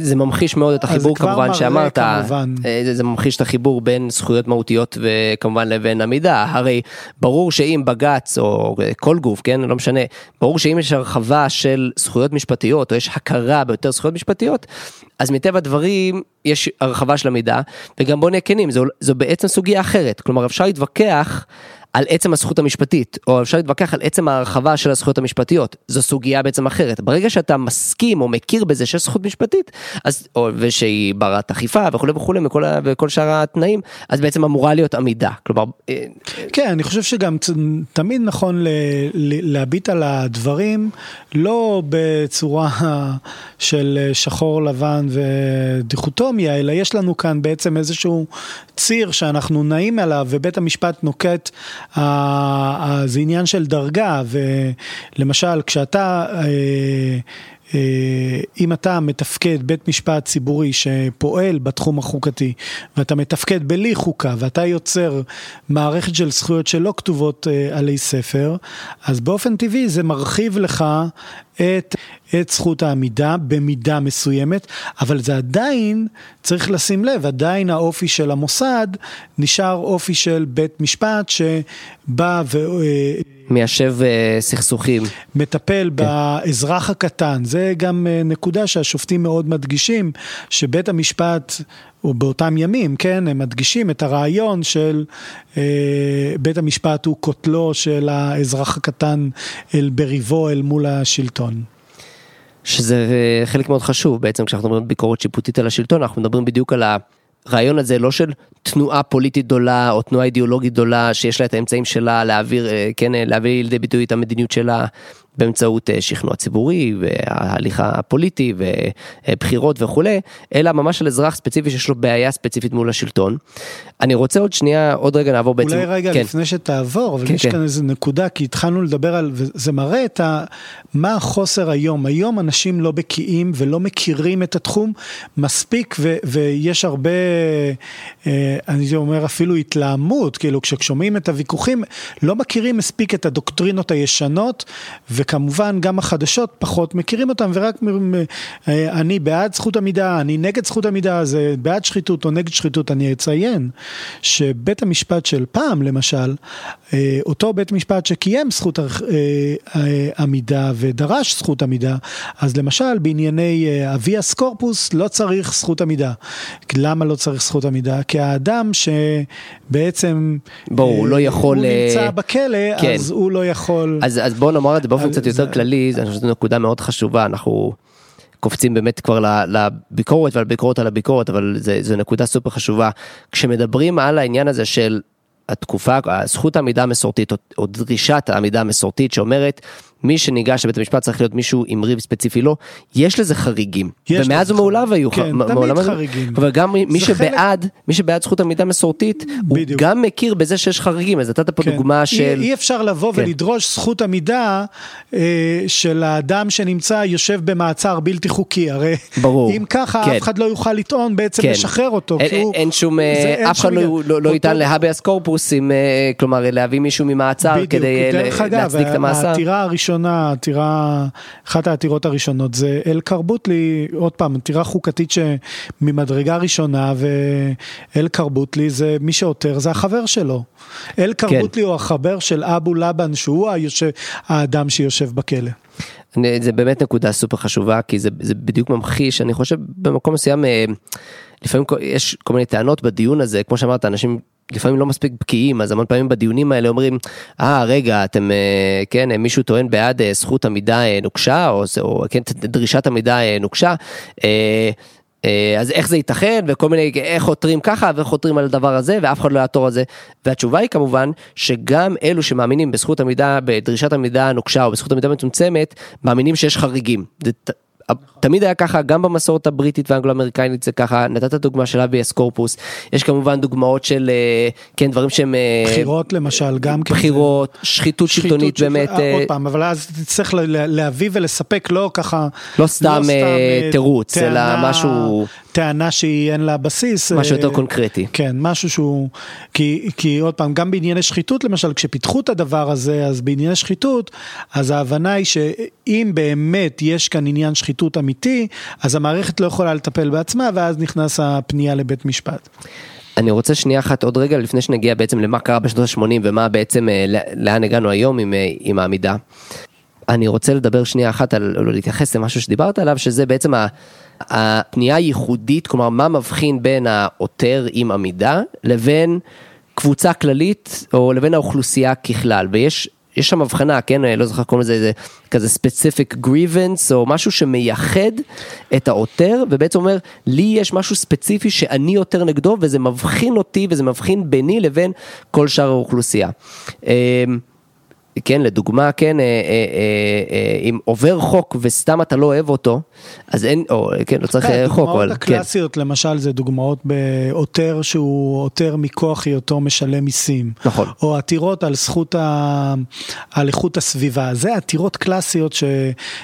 Speaker 1: זה ממחיש מאוד את החיבור כמובן שאמרת, כמובן. זה, זה ממחיש את החיבור בין זכויות מהותיות וכמובן לבין עמידה, הרי ברור שאם בג"ץ או כל גוף, כן, לא משנה, ברור שאם יש הרחבה של זכויות משפטיות, או יש הכרה ביותר זכויות משפטיות, אז מטבע הדברים יש הרחבה של המידע, וגם בוא נהיה כנים, זו, זו בעצם סוגיה אחרת, כלומר אפשר להתווכח על עצם הזכות המשפטית, או אפשר להתווכח על עצם ההרחבה של הזכויות המשפטיות, זו סוגיה בעצם אחרת. ברגע שאתה מסכים או מכיר בזה שיש זכות משפטית, אז, או, ושהיא ברת אכיפה וכולי וכולי, וכל, וכל שאר התנאים, אז בעצם אמורה להיות עמידה. כלומר... אה,
Speaker 2: כן, אני חושב שגם תמיד נכון ל, ל, להביט על הדברים, לא בצורה של שחור לבן ודיכוטומיה, אלא יש לנו כאן בעצם איזשהו ציר שאנחנו נעים עליו, ובית המשפט נוקט זה עניין של דרגה, ולמשל כשאתה אה, אם אתה מתפקד בית משפט ציבורי שפועל בתחום החוקתי ואתה מתפקד בלי חוקה ואתה יוצר מערכת של זכויות שלא כתובות אה, עלי ספר, אז באופן טבעי זה מרחיב לך את, את זכות העמידה במידה מסוימת, אבל זה עדיין, צריך לשים לב, עדיין האופי של המוסד נשאר אופי של בית משפט שבא ו... אה,
Speaker 1: מיישב uh, סכסוכים.
Speaker 2: מטפל כן. באזרח הקטן, זה גם uh, נקודה שהשופטים מאוד מדגישים, שבית המשפט, או באותם ימים, כן, הם מדגישים את הרעיון של uh, בית המשפט הוא קוטלו של האזרח הקטן אל בריבו אל מול השלטון.
Speaker 1: שזה חלק מאוד חשוב, בעצם כשאנחנו מדברים ביקורת שיפוטית על השלטון, אנחנו מדברים בדיוק על ה... הרעיון הזה לא של תנועה פוליטית גדולה או תנועה אידיאולוגית גדולה שיש לה את האמצעים שלה להעביר, אה, כן, אה, להביא לידי ביטוי את המדיניות שלה באמצעות אה, שכנוע ציבורי וההליך הפוליטי ובחירות וכולי, אלא ממש על אזרח ספציפי שיש לו בעיה ספציפית מול השלטון. אני רוצה עוד שנייה, עוד רגע נעבור בעצם.
Speaker 2: אולי רגע
Speaker 1: כן.
Speaker 2: לפני שתעבור, אבל כן, יש כן. כאן איזה נקודה, כי התחלנו לדבר על, וזה מראה את ה... מה החוסר היום. היום אנשים לא בקיאים ולא מכירים את התחום מספיק, ו, ויש הרבה, אה, אני אומר אפילו התלהמות, כאילו כששומעים את הוויכוחים, לא מכירים מספיק את הדוקטרינות הישנות, וכמובן גם החדשות פחות מכירים אותם, ורק אה, אני בעד זכות עמידה, אני נגד זכות עמידה, זה בעד שחיתות או נגד שחיתות, אני אציין. שבית המשפט של פעם למשל, אה, אותו בית משפט שקיים זכות אה, אה, עמידה ודרש זכות עמידה, אז למשל בענייני אביאס קורפוס לא צריך זכות עמידה. למה לא צריך זכות עמידה? כי האדם שבעצם,
Speaker 1: בואו, הוא לא יכול,
Speaker 2: הוא נמצא בכלא, כן. אז הוא לא יכול.
Speaker 1: אז, אז בואו נאמר את זה באופן קצת יותר כללי, אני חושב שזו נקודה מאוד חשובה, אנחנו... קופצים באמת כבר לביקורת ועל ביקורת על הביקורת, אבל זו נקודה סופר חשובה. כשמדברים על העניין הזה של התקופה, זכות העמידה המסורתית או דרישת העמידה המסורתית שאומרת מי שניגש לבית המשפט צריך להיות מישהו עם ריב ספציפי לא, יש לזה חריגים. יש ומאז ומעולם היו
Speaker 2: כן, תמיד חריגים.
Speaker 1: אבל גם מי שבעד, חלק... מי שבעד זכות עמידה מסורתית, בדיוק. הוא גם מכיר בזה שיש חריגים, אז נתת פה כן. דוגמה של...
Speaker 2: אי, אי אפשר לבוא כן. ולדרוש זכות עמידה אה, של האדם שנמצא יושב במעצר בלתי חוקי, הרי ברור. אם ככה כן. אף אחד לא יוכל לטעון בעצם כן. לשחרר אותו.
Speaker 1: אין, הוא, אין שום, אה, זה, אף אחד לא, לא, לא ייתן להביאס קורפוס, אה, כלומר להביא מישהו ממעצר בדיוק, כדי להצדיק את המאסר.
Speaker 2: העתירה הראשונה הראשונה, עתירה, אחת העתירות הראשונות זה אל קרבוטלי, עוד פעם, עתירה חוקתית שממדרגה ראשונה, ואל קרבוטלי זה מי שעותר זה החבר שלו. אל כן. קרבוטלי כן. הוא החבר של אבו לבן, שהוא היושב, האדם שיושב בכלא.
Speaker 1: זה באמת נקודה סופר חשובה, כי זה, זה בדיוק ממחיש, אני חושב במקום מסוים, אה, לפעמים יש כל מיני טענות בדיון הזה, כמו שאמרת, אנשים לפעמים לא מספיק בקיאים, אז המון פעמים בדיונים האלה אומרים, אה, ah, רגע, אתם, אה, כן, מישהו טוען בעד אה, זכות עמידה אה, נוקשה, או, או כן, דרישת עמידה נוקשה. אז איך זה ייתכן וכל מיני איך חותרים ככה ואיך חותרים על הדבר הזה ואף אחד לא יעתור על זה והתשובה היא כמובן שגם אלו שמאמינים בזכות עמידה בדרישת עמידה נוקשה או בזכות עמידה מצומצמת מאמינים שיש חריגים. זה תמיד היה ככה, גם במסורת הבריטית והאנגלו-אמריקנית זה ככה, נתת דוגמה של אבי אסקורפוס, יש כמובן דוגמאות של, אה, כן, דברים שהם...
Speaker 2: אה, בחירות למשל, גם
Speaker 1: כן. בחירות, שחיתות שלטונית באמת.
Speaker 2: אה, עוד פעם, אבל אז תצטרך להביא ולספק לא ככה...
Speaker 1: לא סתם לא תירוץ, אלא משהו...
Speaker 2: טענה שהיא אין לה בסיס.
Speaker 1: משהו יותר קונקרטי.
Speaker 2: כן, משהו שהוא, כי, כי עוד פעם, גם בענייני שחיתות למשל, כשפיתחו את הדבר הזה, אז בענייני שחיתות, אז ההבנה היא שאם באמת יש כאן עניין שחיתות אמיתי, אז המערכת לא יכולה לטפל בעצמה, ואז נכנס הפנייה לבית משפט.
Speaker 1: אני רוצה שנייה אחת עוד רגע לפני שנגיע בעצם למה קרה בשנות ה-80 ומה בעצם, אה, לאן הגענו היום עם, אה, עם העמידה. אני רוצה לדבר שנייה אחת על, או להתייחס למשהו שדיברת עליו, שזה בעצם הפנייה הייחודית, כלומר מה מבחין בין העותר עם עמידה לבין קבוצה כללית או לבין האוכלוסייה ככלל, ויש יש שם הבחנה, כן, לא זוכר קוראים לזה איזה כזה ספציפיק גריבנס או משהו שמייחד את העותר ובעצם אומר לי יש משהו ספציפי שאני יותר נגדו וזה מבחין אותי וזה מבחין ביני לבין כל שאר האוכלוסייה. כן, לדוגמה, כן, אה, אה, אה, אם עובר חוק וסתם אתה לא אוהב אותו, אז אין, או כן, לא צריך
Speaker 2: כן,
Speaker 1: חוק,
Speaker 2: אבל כן. דוגמאות הקלאסיות למשל זה דוגמאות בעותר שהוא עותר מכוח היותו משלם מיסים.
Speaker 1: נכון.
Speaker 2: או עתירות על זכות, ה... על איכות הסביבה. זה עתירות קלאסיות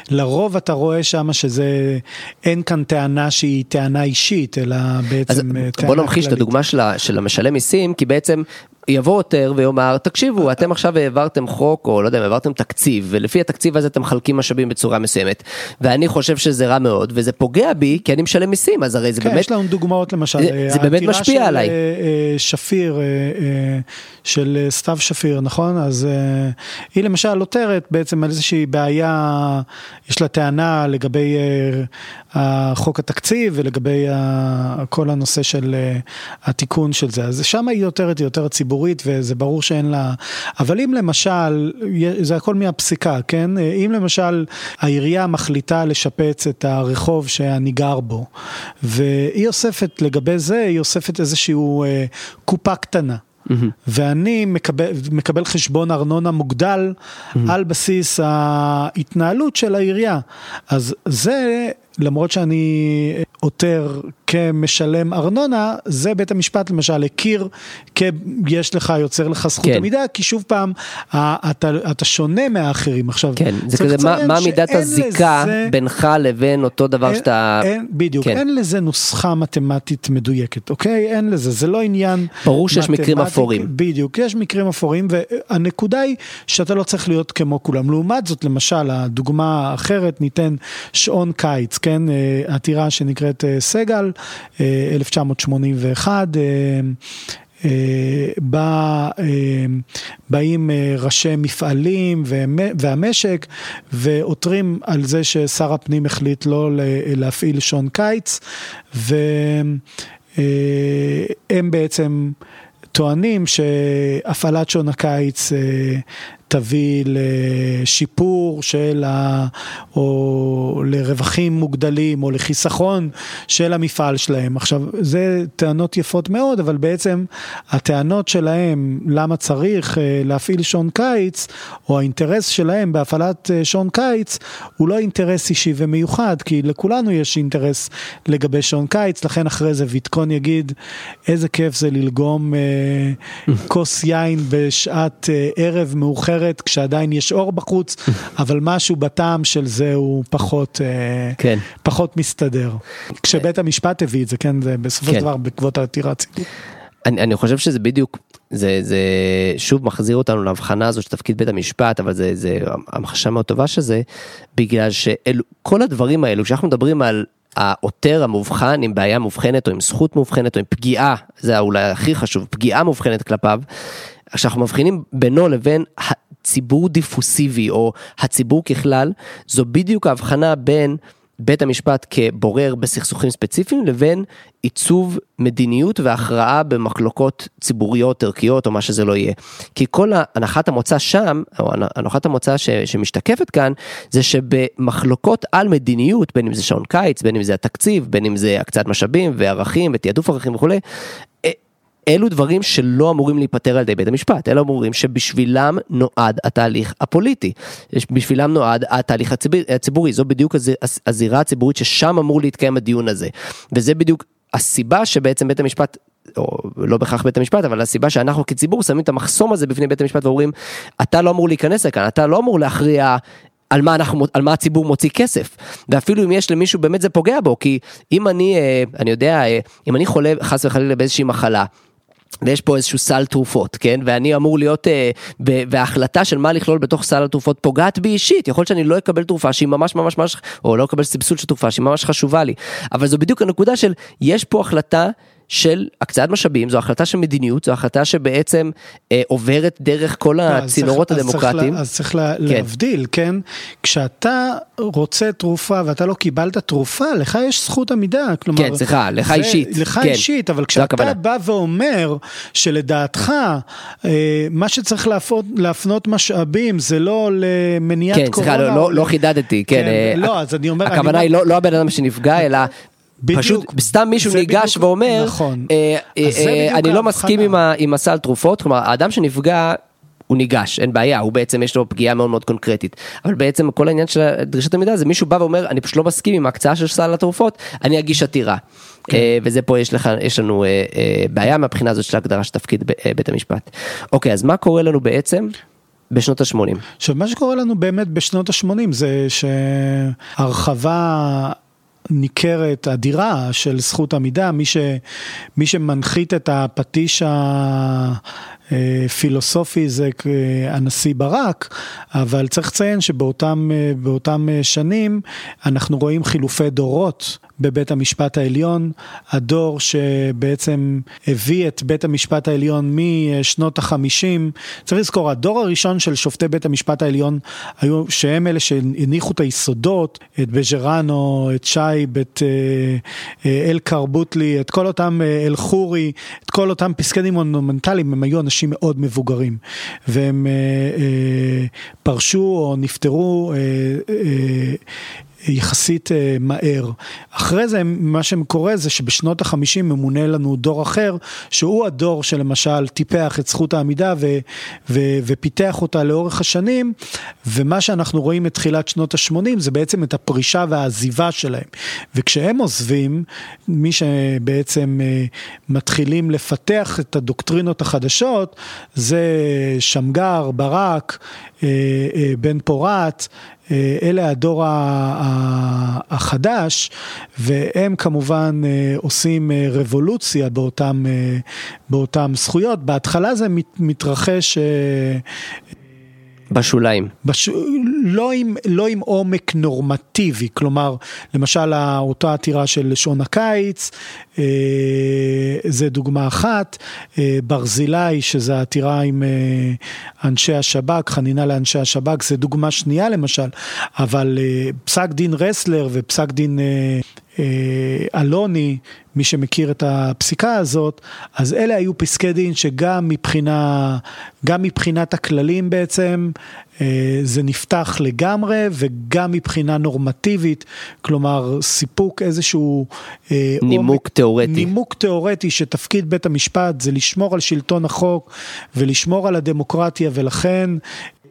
Speaker 2: שלרוב אתה רואה שם שזה, אין כאן טענה שהיא טענה אישית, אלא בעצם טענה
Speaker 1: כללית. בוא נמחיש את הדוגמה של המשלם מיסים, כי בעצם יבוא עותר ויאמר, תקשיבו, אתם עכשיו העברתם חוק, או לא יודע, העברתם תקציב, ולפי התקציב הזה אתם מחלקים משאבים בצורה מסוימת, ואני חושב שזה רע מאוד, וזה פוגע בי, כי אני משלם מיסים, אז הרי זה
Speaker 2: כן,
Speaker 1: באמת...
Speaker 2: יש לנו דוגמאות למשל.
Speaker 1: זה- זה באמת
Speaker 2: העתירה
Speaker 1: משפיע
Speaker 2: של,
Speaker 1: עליי.
Speaker 2: אה, אה, שפיר, אה, אה, של אה, סתיו שפיר, נכון? אז אה, היא למשל עותרת בעצם על איזושהי בעיה, יש לה טענה לגבי אה, החוק התקציב ולגבי כל הנושא של אה, התיקון של זה. אז שם היא עותרת, היא עותרת ציבורית וזה ברור שאין לה... אבל אם למשל, זה הכל מהפסיקה, כן? אם למשל העירייה מחליטה לשפץ את הרחוב שאני גר בו, והיא אוספת לגבי זה, היא אוספת איזשהו אה, קופה קטנה. ואני מקבל, מקבל חשבון ארנונה מוגדל על בסיס ההתנהלות של העירייה. אז זה, למרות שאני עותר כמשלם ארנונה, זה בית המשפט למשל הכיר כיש לך, יוצר לך זכות
Speaker 1: כן.
Speaker 2: עמידה, כי שוב פעם, אתה, אתה שונה מהאחרים. עכשיו,
Speaker 1: כן, זה כזה, מה- מה מידת הזיקה
Speaker 2: לזה-
Speaker 1: בינך לבין אותו דבר
Speaker 2: אין-
Speaker 1: שאתה...
Speaker 2: אין, בדיוק,
Speaker 1: כן.
Speaker 2: אין לזה נוסחה מתמטית מדויקת, אוקיי? אין לזה, זה לא עניין...
Speaker 1: ברור שיש מקרים
Speaker 2: מתמטי,
Speaker 1: אפורים.
Speaker 2: בדיוק, יש מקרים אפורים, והנקודה היא שאתה לא צריך להיות כמו כולם. לעומת זאת, למשל, הדוגמה האחרת, ניתן שעון קיץ, כן? אה, עתירה שנקראת אה, סגל, אה, 1981. אה, אה, באים ראשי מפעלים והמ- והמשק ועותרים על זה ששר הפנים החליט לא להפעיל שעון קיץ והם בעצם טוענים שהפעלת שעון הקיץ תביא לשיפור של ה... או לרווחים מוגדלים או לחיסכון של המפעל שלהם. עכשיו, זה טענות יפות מאוד, אבל בעצם הטענות שלהם למה צריך אה, להפעיל שעון קיץ, או האינטרס שלהם בהפעלת אה, שעון קיץ, הוא לא אינטרס אישי ומיוחד, כי לכולנו יש אינטרס לגבי שעון קיץ, לכן אחרי זה ויטקון יגיד, איזה כיף זה ללגום אה, כוס יין בשעת ערב מאוחרת, כשעדיין יש אור בחוץ, אבל משהו בטעם של זה הוא פחות, אה,
Speaker 1: כן.
Speaker 2: פחות מסתדר. כשבית המשפט הביא את זה, כן, זה בסופו
Speaker 1: כן.
Speaker 2: של דבר בעקבות העתירה הציבורית.
Speaker 1: אני, אני חושב שזה בדיוק, זה, זה שוב מחזיר אותנו להבחנה הזו של תפקיד בית המשפט, אבל זה, זה המחשה מאוד טובה שזה, בגלל שכל הדברים האלו, כשאנחנו מדברים על העותר המאובחן עם בעיה מאובחנת או עם זכות מאובחנת או עם פגיעה, זה אולי הכי חשוב, פגיעה מאובחנת כלפיו, כשאנחנו מבחינים בינו לבין הציבור דיפוסיבי או הציבור ככלל, זו בדיוק ההבחנה בין בית המשפט כבורר בסכסוכים ספציפיים לבין עיצוב מדיניות והכרעה במחלוקות ציבוריות ערכיות או מה שזה לא יהיה. כי כל הנחת המוצא שם, או הנחת המוצא ש, שמשתקפת כאן, זה שבמחלוקות על מדיניות, בין אם זה שעון קיץ, בין אם זה התקציב, בין אם זה הקצאת משאבים וערכים ותעדוף ערכים וכולי, אלו דברים שלא אמורים להיפטר על ידי בית המשפט, אלו אמורים שבשבילם נועד התהליך הפוליטי, בשבילם נועד התהליך הציבור, הציבורי, זו בדיוק הזירה הציבורית ששם אמור להתקיים הדיון הזה, וזה בדיוק הסיבה שבעצם בית המשפט או לא בהכרח בית המשפט, אבל הסיבה שאנחנו כציבור שמים את המחסום הזה בפני בית המשפט ואומרים, אתה לא אמור להיכנס לכאן, אתה לא אמור להכריע על מה אנחנו, על מה הציבור מוציא כסף, ואפילו אם יש למישהו באמת זה פוגע בו, כי אם אני, אני יודע, אם אני חולה חס וחלילה באיזושהי מחלה, ויש פה איזשהו סל תרופות, כן? ואני אמור להיות, אה, ב- וההחלטה של מה לכלול בתוך סל התרופות פוגעת בי אישית, יכול להיות שאני לא אקבל תרופה שהיא ממש ממש ממש, או לא אקבל סבסוד של תרופה שהיא ממש חשובה לי, אבל זו בדיוק הנקודה של, יש פה החלטה של הקצאת משאבים, זו החלטה של מדיניות, זו החלטה שבעצם אה, עוברת דרך כל
Speaker 2: לא, אז
Speaker 1: הצינורות
Speaker 2: צריך- אז צריך
Speaker 1: הדמוקרטיים.
Speaker 2: לה- אז צריך לה- להבדיל, כן? כשאתה רוצה תרופה ואתה לא קיבלת תרופה, לך יש זכות עמידה. כלומר,
Speaker 1: כן, סליחה, לך
Speaker 2: זה-
Speaker 1: אישית,
Speaker 2: לך
Speaker 1: כן.
Speaker 2: אישית, אבל
Speaker 1: זו
Speaker 2: כשאתה
Speaker 1: הכוונה.
Speaker 2: בא ואומר שלדעתך, אה, מה שצריך להפנות, להפנות משאבים זה לא למניעת
Speaker 1: כן,
Speaker 2: קורונה.
Speaker 1: סליחה, לא, לא, לא חידדתי, כן, אה,
Speaker 2: לא, אז אני אומר... אני
Speaker 1: הכוונה
Speaker 2: אומר-
Speaker 1: היא לא, לא הבן אדם שנפגע, אלא
Speaker 2: בדיוק.
Speaker 1: פשוט סתם מישהו ניגש
Speaker 2: בדיוק-
Speaker 1: ואומר,
Speaker 2: נכון.
Speaker 1: אה, אה, אה, אני לא. מסכים עם, ה, עם הסל תרופות, כלומר האדם שנפגע הוא ניגש, אין בעיה, הוא בעצם יש לו פגיעה מאוד מאוד קונקרטית, אבל בעצם כל העניין של דרישת המידע זה מישהו בא ואומר אני פשוט לא מסכים עם ההקצאה של סל התרופות, אני אגיש עתירה.
Speaker 2: כן.
Speaker 1: אה, וזה פה יש לך, יש לנו אה, בעיה מהבחינה הזאת של הגדרה של תפקיד ב- בית המשפט. אוקיי, אז מה קורה לנו בעצם בשנות ה-80?
Speaker 2: עכשיו מה שקורה לנו באמת בשנות ה-80 זה שהרחבה ניכרת, אדירה של זכות עמידה, מי, ש, מי שמנחית את הפטיש הפילוסופי זה הנשיא ברק, אבל צריך לציין שבאותם שנים אנחנו רואים חילופי דורות בבית המשפט העליון, הדור שבעצם הביא את בית המשפט העליון משנות החמישים, צריך לזכור, הדור הראשון של שופטי בית המשפט העליון היו, שהם אלה שהניחו את היסודות, את בז'רנו, את שייב, את אה, אה, אל קרבוטלי, את כל אותם אה, אל חורי, את כל אותם פסקי דין מונומנטליים, הם היו אנשים מאוד מבוגרים, והם פרשו או נפטרו יחסית אה, מהר. אחרי זה מה שקורה זה שבשנות החמישים ממונה לנו דור אחר, שהוא הדור שלמשל טיפח את זכות העמידה ו, ו, ופיתח אותה לאורך השנים, ומה שאנחנו רואים מתחילת שנות השמונים זה בעצם את הפרישה והעזיבה שלהם. וכשהם עוזבים, מי שבעצם אה, מתחילים לפתח את הדוקטרינות החדשות, זה שמגר, ברק, אה, בן פורת, אלה הדור החדש, והם כמובן אה, עושים אה, רבולוציה באותם, באותם זכויות. בהתחלה זה מתרחש
Speaker 1: בשוליים.
Speaker 2: בש... לא, עם, לא עם עומק נורמטיבי, כלומר, למשל אותה עתירה של שעון הקיץ, אה, זה דוגמה אחת, אה, ברזילי, שזה עתירה עם אה, אנשי השב"כ, חנינה לאנשי השב"כ, זה דוגמה שנייה למשל, אבל אה, פסק דין רסלר ופסק דין אה, אלוני, מי שמכיר את הפסיקה הזאת, אז אלה היו פסקי דין שגם מבחינה, גם מבחינת הכללים בעצם, אה, זה נפתח לגמרי, וגם מבחינה נורמטיבית, כלומר סיפוק איזשהו...
Speaker 1: אה, נימוק עומק, תיאורטי.
Speaker 2: נימוק תיאורטי שתפקיד בית המשפט זה לשמור על שלטון החוק ולשמור על הדמוקרטיה, ולכן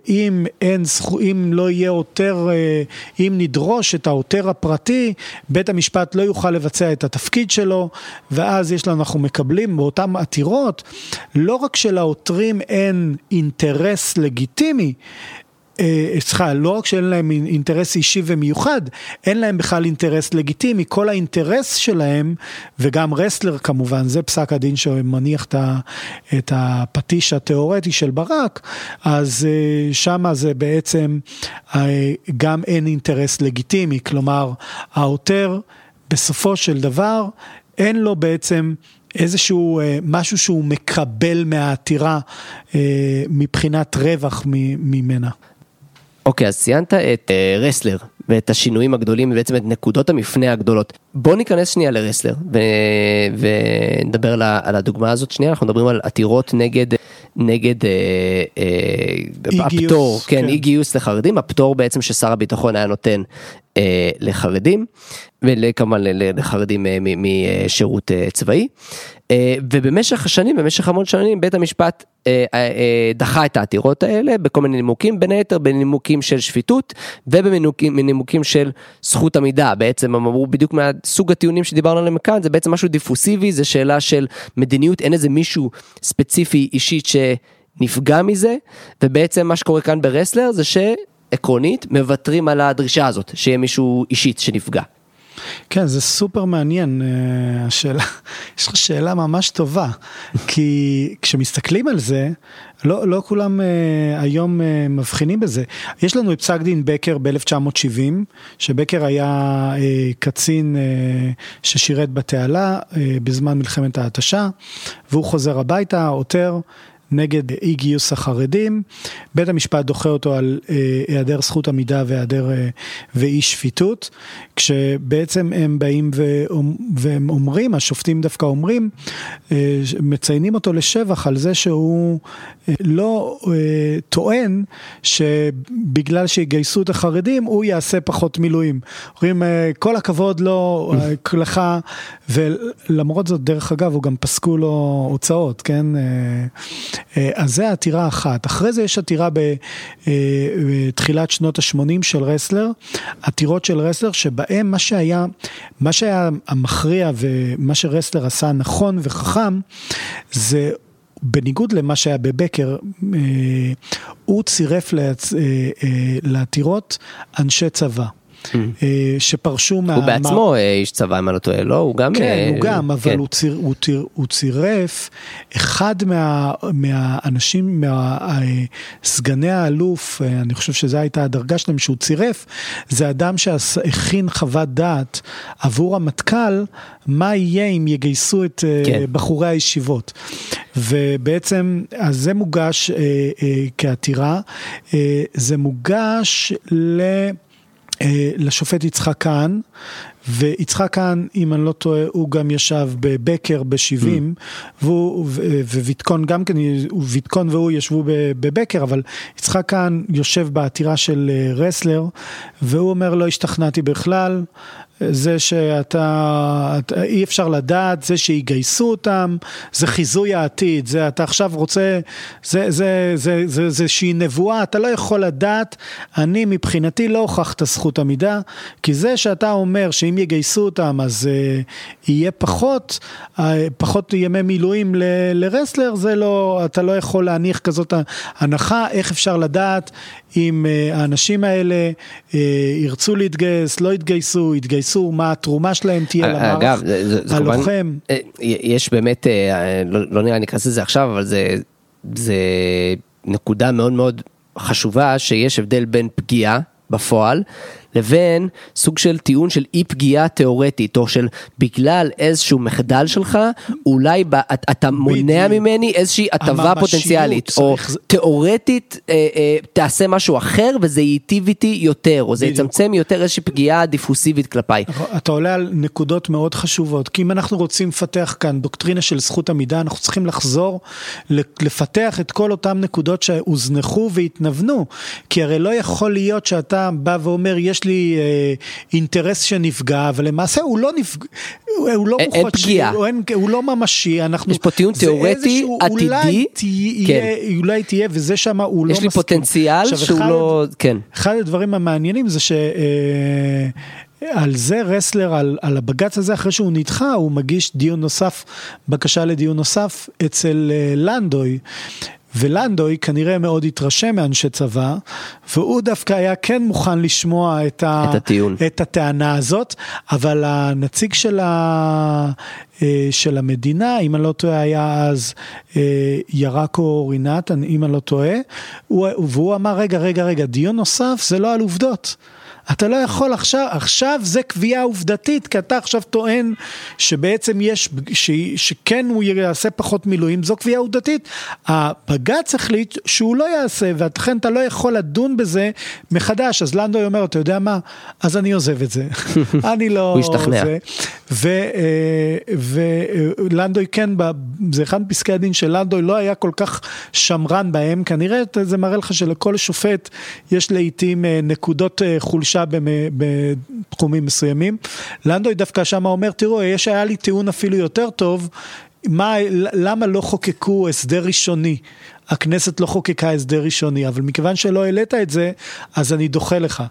Speaker 2: אם אין, אם לא יהיה עותר, אה, אם נדרוש את העותר הפרטי, בית המשפט לא יוכל לבצע את התפקיד שלו, ואז יש לנו, אנחנו מקבלים באותן עתירות, לא רק שלעותרים אין אינטרס לגיטימי, סליחה, לא רק שאין להם אינטרס אישי ומיוחד, אין להם בכלל אינטרס לגיטימי, כל האינטרס שלהם, וגם רסלר כמובן, זה פסק הדין שמניח את הפטיש התיאורטי של ברק, אז אה, שמה זה בעצם אה, גם אין אינטרס לגיטימי, כלומר העותר בסופו של דבר אין לו בעצם איזשהו משהו שהוא מקבל מהעתירה מבחינת רווח ממנה.
Speaker 1: אוקיי, אז ציינת את uh, רסלר ואת השינויים הגדולים ובעצם את נקודות המפנה הגדולות. בוא ניכנס שנייה לרסלר ו... ונדבר על, על הדוגמה הזאת שנייה, אנחנו מדברים על עתירות נגד, נגד אה,
Speaker 2: אה, הפטור,
Speaker 1: כן, כן, אי גיוס לחרדים, הפטור בעצם ששר הביטחון היה נותן אה, לחרדים, וכמובן לחרדים אה, משירות אה, צבאי. אה, ובמשך השנים, במשך המון שנים, בית המשפט אה, אה, דחה את העתירות האלה בכל מיני נימוקים, בין היתר בנימוקים של שפיטות ובנימוקים של זכות עמידה. בעצם הם אמרו בדיוק מהסוג הטיעונים שדיברנו עליהם כאן, זה בעצם משהו דיפוסיבי, זה שאלה של מדיניות, אין איזה מישהו ספציפי אישית שנפגע מזה, ובעצם מה שקורה כאן ברסלר זה שעקרונית מוותרים על הדרישה הזאת, שיהיה מישהו אישית שנפגע.
Speaker 2: כן, זה סופר מעניין, אה, השאלה, יש לך שאלה ממש טובה, כי כשמסתכלים על זה, לא, לא כולם uh, היום uh, מבחינים בזה. יש לנו את פסק דין בקר ב-1970, שבקר היה uh, קצין uh, ששירת בתעלה uh, בזמן מלחמת ההתשה, והוא חוזר הביתה, עותר. נגד אי גיוס החרדים, בית המשפט דוחה אותו על אה, היעדר זכות עמידה והיעדר אה, ואי שפיטות, כשבעצם הם באים והם אומרים, השופטים דווקא אומרים, אה, מציינים אותו לשבח על זה שהוא לא טוען שבגלל שיגייסו את החרדים הוא יעשה פחות מילואים. אומרים כל הכבוד לו, לך, ולמרות זאת דרך אגב הוא גם פסקו לו הוצאות, כן? אה, אז זה עתירה אחת. אחרי זה יש עתירה אה, בתחילת שנות ה-80 של רסלר, עתירות של רסלר שבהם מה שהיה, מה שהיה המכריע ומה שרסלר עשה נכון וחכם, זה בניגוד למה שהיה בבקר, אה, הוא צירף לעתירות אנשי צבא. אה, שפרשו מה...
Speaker 1: הוא בעצמו אה, איש צבא, אם אני לא טועה, לא? הוא גם...
Speaker 2: כן,
Speaker 1: אה,
Speaker 2: הוא גם, אבל
Speaker 1: כן.
Speaker 2: הוא, ציר, הוא, ציר, הוא צירף אחד מה, מהאנשים, מהסגני האלוף, אני חושב שזו הייתה הדרגה שלהם, שהוא צירף, זה אדם שהכין חוות דעת עבור המטכ"ל, מה יהיה אם יגייסו את
Speaker 1: כן.
Speaker 2: בחורי הישיבות. ובעצם, אז זה מוגש אה, אה, כעתירה, אה, זה מוגש ל... אה, לשופט יצחק כהן, ויצחק כהן, אם אני לא טועה, הוא גם ישב בבקר ב-70, והוא, ו- וויתקון גם כן, ויתקון והוא ישבו בבקר, אבל יצחק כהן יושב בעתירה של אה, רסלר, והוא אומר, לא השתכנעתי בכלל, זה שאתה, אתה- אי אפשר לדעת, זה שיגייסו אותם, זה חיזוי העתיד, זה אתה עכשיו רוצה, זה, זה, זה, זה, זה שהיא נבואה, אתה לא יכול לדעת, אני מבחינתי לא הוכח את הזכות עמידה, כי זה שאתה אומר שאם יגייסו אותם אז uh, יהיה פחות, uh, פחות ימי מילואים ל, לרסלר, זה לא, אתה לא יכול להניח כזאת הנחה, איך אפשר לדעת אם uh, האנשים האלה uh, ירצו להתגייס, לא יתגייסו, יתגייסו, מה התרומה שלהם תהיה
Speaker 1: אה, אגב,
Speaker 2: למערך
Speaker 1: זה- זה- כמובן-
Speaker 2: הלוחם.
Speaker 1: אה, יש באמת, אה, לא לא נראה לי ניכנס לזה עכשיו, אבל זה, זה נקודה מאוד מאוד חשובה שיש הבדל בין פגיעה בפועל לבין סוג של טיעון של אי פגיעה תיאורטית או של בגלל איזשהו מחדל שלך אולי ב, את- אתה מונע. ממני איזושהי הטבה פוטנציאלית או תיאורטית אה, אה, תעשה משהו אחר וזה ייטיב איתי יותר או זה. יצמצם יותר איזושהי פגיעה דיפוסיבית כלפיי.
Speaker 2: אתה עולה על נקודות מאוד חשובות, כי אם אנחנו רוצים לפתח כאן דוקטרינה של זכות עמידה, אנחנו צריכים לחזור לפתח את כל אותן נקודות שהוזנחו והתנוונו, כי הרי לא יכול להיות שאתה בא ואומר, יש לי אה, אינטרס שנפגע, אבל למעשה הוא לא נפגע, הוא לא
Speaker 1: אין- אין
Speaker 2: מוחשי,
Speaker 1: פגיעה.
Speaker 2: הוא, אין, הוא לא ממשי, אנחנו...
Speaker 1: יש פה טיעון תיאורטי, עתידי,
Speaker 2: אולי תהיה,
Speaker 1: כן.
Speaker 2: אולי תהיה, וזה שם הוא לא
Speaker 1: יש לי
Speaker 2: מסכים.
Speaker 1: פוטנציאל
Speaker 2: עכשיו,
Speaker 1: שהוא
Speaker 2: אחד-
Speaker 1: לא, כן.
Speaker 2: אחד הדברים המעניינים זה שעל זה רסלר, על, על הבג"ץ הזה, אחרי שהוא נדחה, הוא מגיש דיון נוסף, בקשה לדיון נוסף אצל אה, לנדוי. ולנדוי כנראה מאוד התרשם מאנשי צבא, והוא דווקא היה כן מוכן לשמוע את, ה,
Speaker 1: את הטיעון.
Speaker 2: את הטענה הזאת, אבל הנציג של, ה, אה, של המדינה, אם אני לא טועה, היה אז אה, ירקו רינת, אם אני לא טועה, הוא, והוא אמר, רגע, רגע, רגע, דיון נוסף זה לא על עובדות. אתה לא יכול עכשיו, עכשיו זה קביעה עובדתית, כי אתה עכשיו טוען שבעצם יש, ש, שכן הוא יעשה פחות מילואים, זו קביעה עובדתית. הבג"ץ החליט שהוא לא יעשה, ולכן אתה לא יכול לדון בזה מחדש. אז לנדוי אומר, אתה יודע מה? אז אני עוזב את זה. אני לא...
Speaker 1: הוא השתכנע.
Speaker 2: ולנדוי כן, ב- זה אחד מפסקי הדין של לנדוי לא היה כל כך שמרן בהם, כנראה זה מראה לך שלכל שופט יש לעיתים אה, נקודות אה, חולשה במ- בתחומים מסוימים. לנדוי דווקא שם אומר, תראו, יש, היה לי טיעון אפילו יותר טוב, מה, למה לא חוקקו הסדר ראשוני? הכנסת לא חוקקה הסדר ראשוני, אבל מכיוון שלא העלית את זה, אז אני דוחה לך.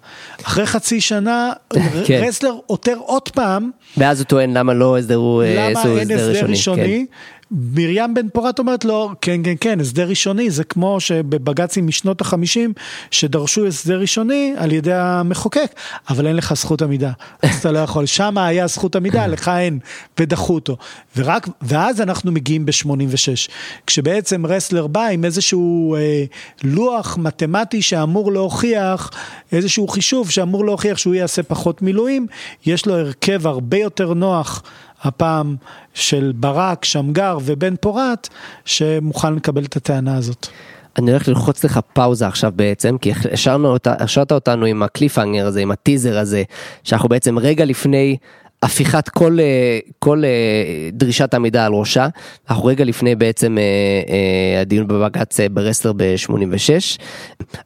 Speaker 2: אחרי חצי שנה,
Speaker 1: כן.
Speaker 2: רסלר עותר עוד פעם,
Speaker 1: ואז הוא טוען למה לא הסדרו, אה,
Speaker 2: למה אין הסדר
Speaker 1: כן.
Speaker 2: מרים בן פורת אומרת לו, כן, כן, כן, הסדר ראשוני, זה כמו שבבג"צים משנות החמישים, שדרשו הסדר ראשוני על ידי המחוקק, אבל אין לך זכות עמידה, אז אתה לא יכול, שם היה זכות עמידה, לך אין, ודחו אותו. ורק, ואז אנחנו מגיעים ב-86, כשבעצם רסלר בא עם איזשהו אה, לוח מתמטי שאמור להוכיח, איזשהו חישוב שאמור להוכיח שהוא יעשה פחות מילואים, יש לו הרכב הרבה יותר נוח. הפעם של ברק, שמגר ובן פורת, שמוכן לקבל את הטענה הזאת.
Speaker 1: אני הולך ללחוץ לך פאוזה עכשיו בעצם, כי השארת אותנו עם הקליפהנגר הזה, עם הטיזר הזה, שאנחנו בעצם רגע לפני הפיכת כל, אה, כל אה, דרישת עמידה על ראשה, אנחנו רגע לפני בעצם אה, הדיון בבג"ץ ברסלר ב-86.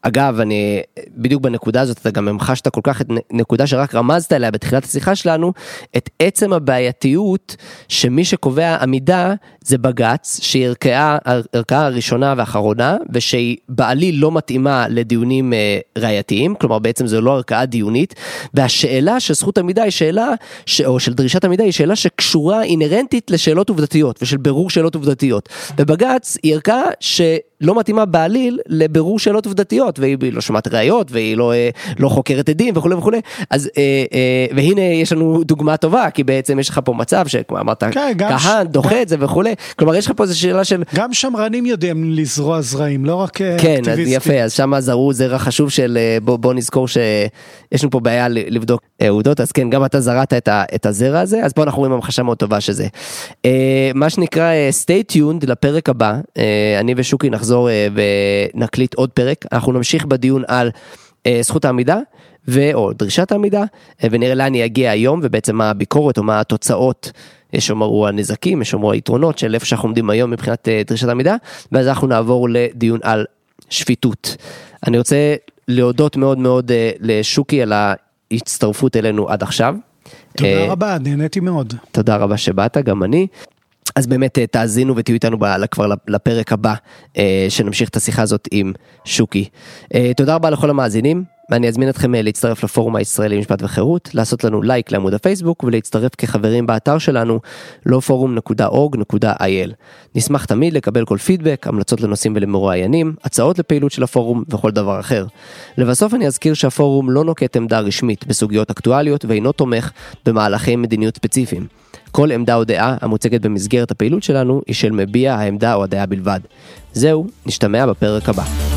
Speaker 1: אגב, אני בדיוק בנקודה הזאת, אתה גם המחשת כל כך את נקודה שרק רמזת עליה בתחילת השיחה שלנו, את עצם הבעייתיות שמי שקובע עמידה זה בג"ץ, שהיא ערכאה, הערכאה הראשונה והאחרונה, ושהיא בעליל לא מתאימה לדיונים אה, ראייתיים, כלומר בעצם זו לא ערכאה דיונית, והשאלה של זכות עמידה היא שאלה, ש... או של דרישת עמידה היא שאלה שקשורה אינהרנטית לשאלות עובדתיות ושל בירור שאלות עובדתיות. ובג"ץ היא ערכאה ש... לא מתאימה בעליל לבירור שאלות עובדתיות, והיא לא שומעת ראיות, והיא לא, אה, לא חוקרת עדים וכולי וכולי, אז אה, אה, והנה יש לנו דוגמה טובה, כי בעצם יש לך פה מצב שכמו אמרת, כן, כהן דוחה גם... את זה וכולי, כלומר יש לך פה איזו שאלה של...
Speaker 2: גם שמרנים יודעים לזרוע זרעים, לא רק
Speaker 1: כן, אקטיביסטים. כן, יפה, אז שם זרעו זרע חשוב של בוא, בוא נזכור שיש לנו פה בעיה לבדוק עובדות, אז כן, גם אתה זרעת את, ה, את הזרע הזה, אז פה אנחנו רואים המחשה מאוד טובה שזה. מה שנקרא stay tuned לפרק הבא, אני ושוקי נחזור ונקליט עוד פרק, אנחנו נמשיך בדיון על זכות העמידה. ו... או דרישת העמידה, ונראה לאן יגיע היום, ובעצם מה הביקורת או מה התוצאות, יש שאומרו הנזקים, יש שאומרו היתרונות של איפה שאנחנו עומדים היום מבחינת דרישת העמידה, ואז אנחנו נעבור לדיון על שפיטות. אני רוצה להודות מאוד מאוד לשוקי על ההצטרפות אלינו עד עכשיו.
Speaker 2: תודה רבה, נהניתי מאוד.
Speaker 1: תודה רבה שבאת, גם אני. אז באמת אה, תאזינו ותהיו איתנו כבר לפרק הבא אה, שנמשיך את השיחה הזאת עם שוקי. אה, תודה רבה לכל המאזינים ואני אזמין אתכם להצטרף לפורום הישראלי משפט וחירות, לעשות לנו לייק לעמוד הפייסבוק ולהצטרף כחברים באתר שלנו lawforum.org.il. נשמח תמיד לקבל כל פידבק, המלצות לנושאים ולמרואיינים, הצעות לפעילות של הפורום וכל דבר אחר. לבסוף אני אזכיר שהפורום לא נוקט עמדה רשמית בסוגיות אקטואליות ואינו תומך במהלכי מדיניות ספציפיים. כל עמדה או דעה המוצגת במסגרת הפעילות שלנו היא של מביע העמדה או הדעה בלבד. זהו, נשתמע בפרק הבא.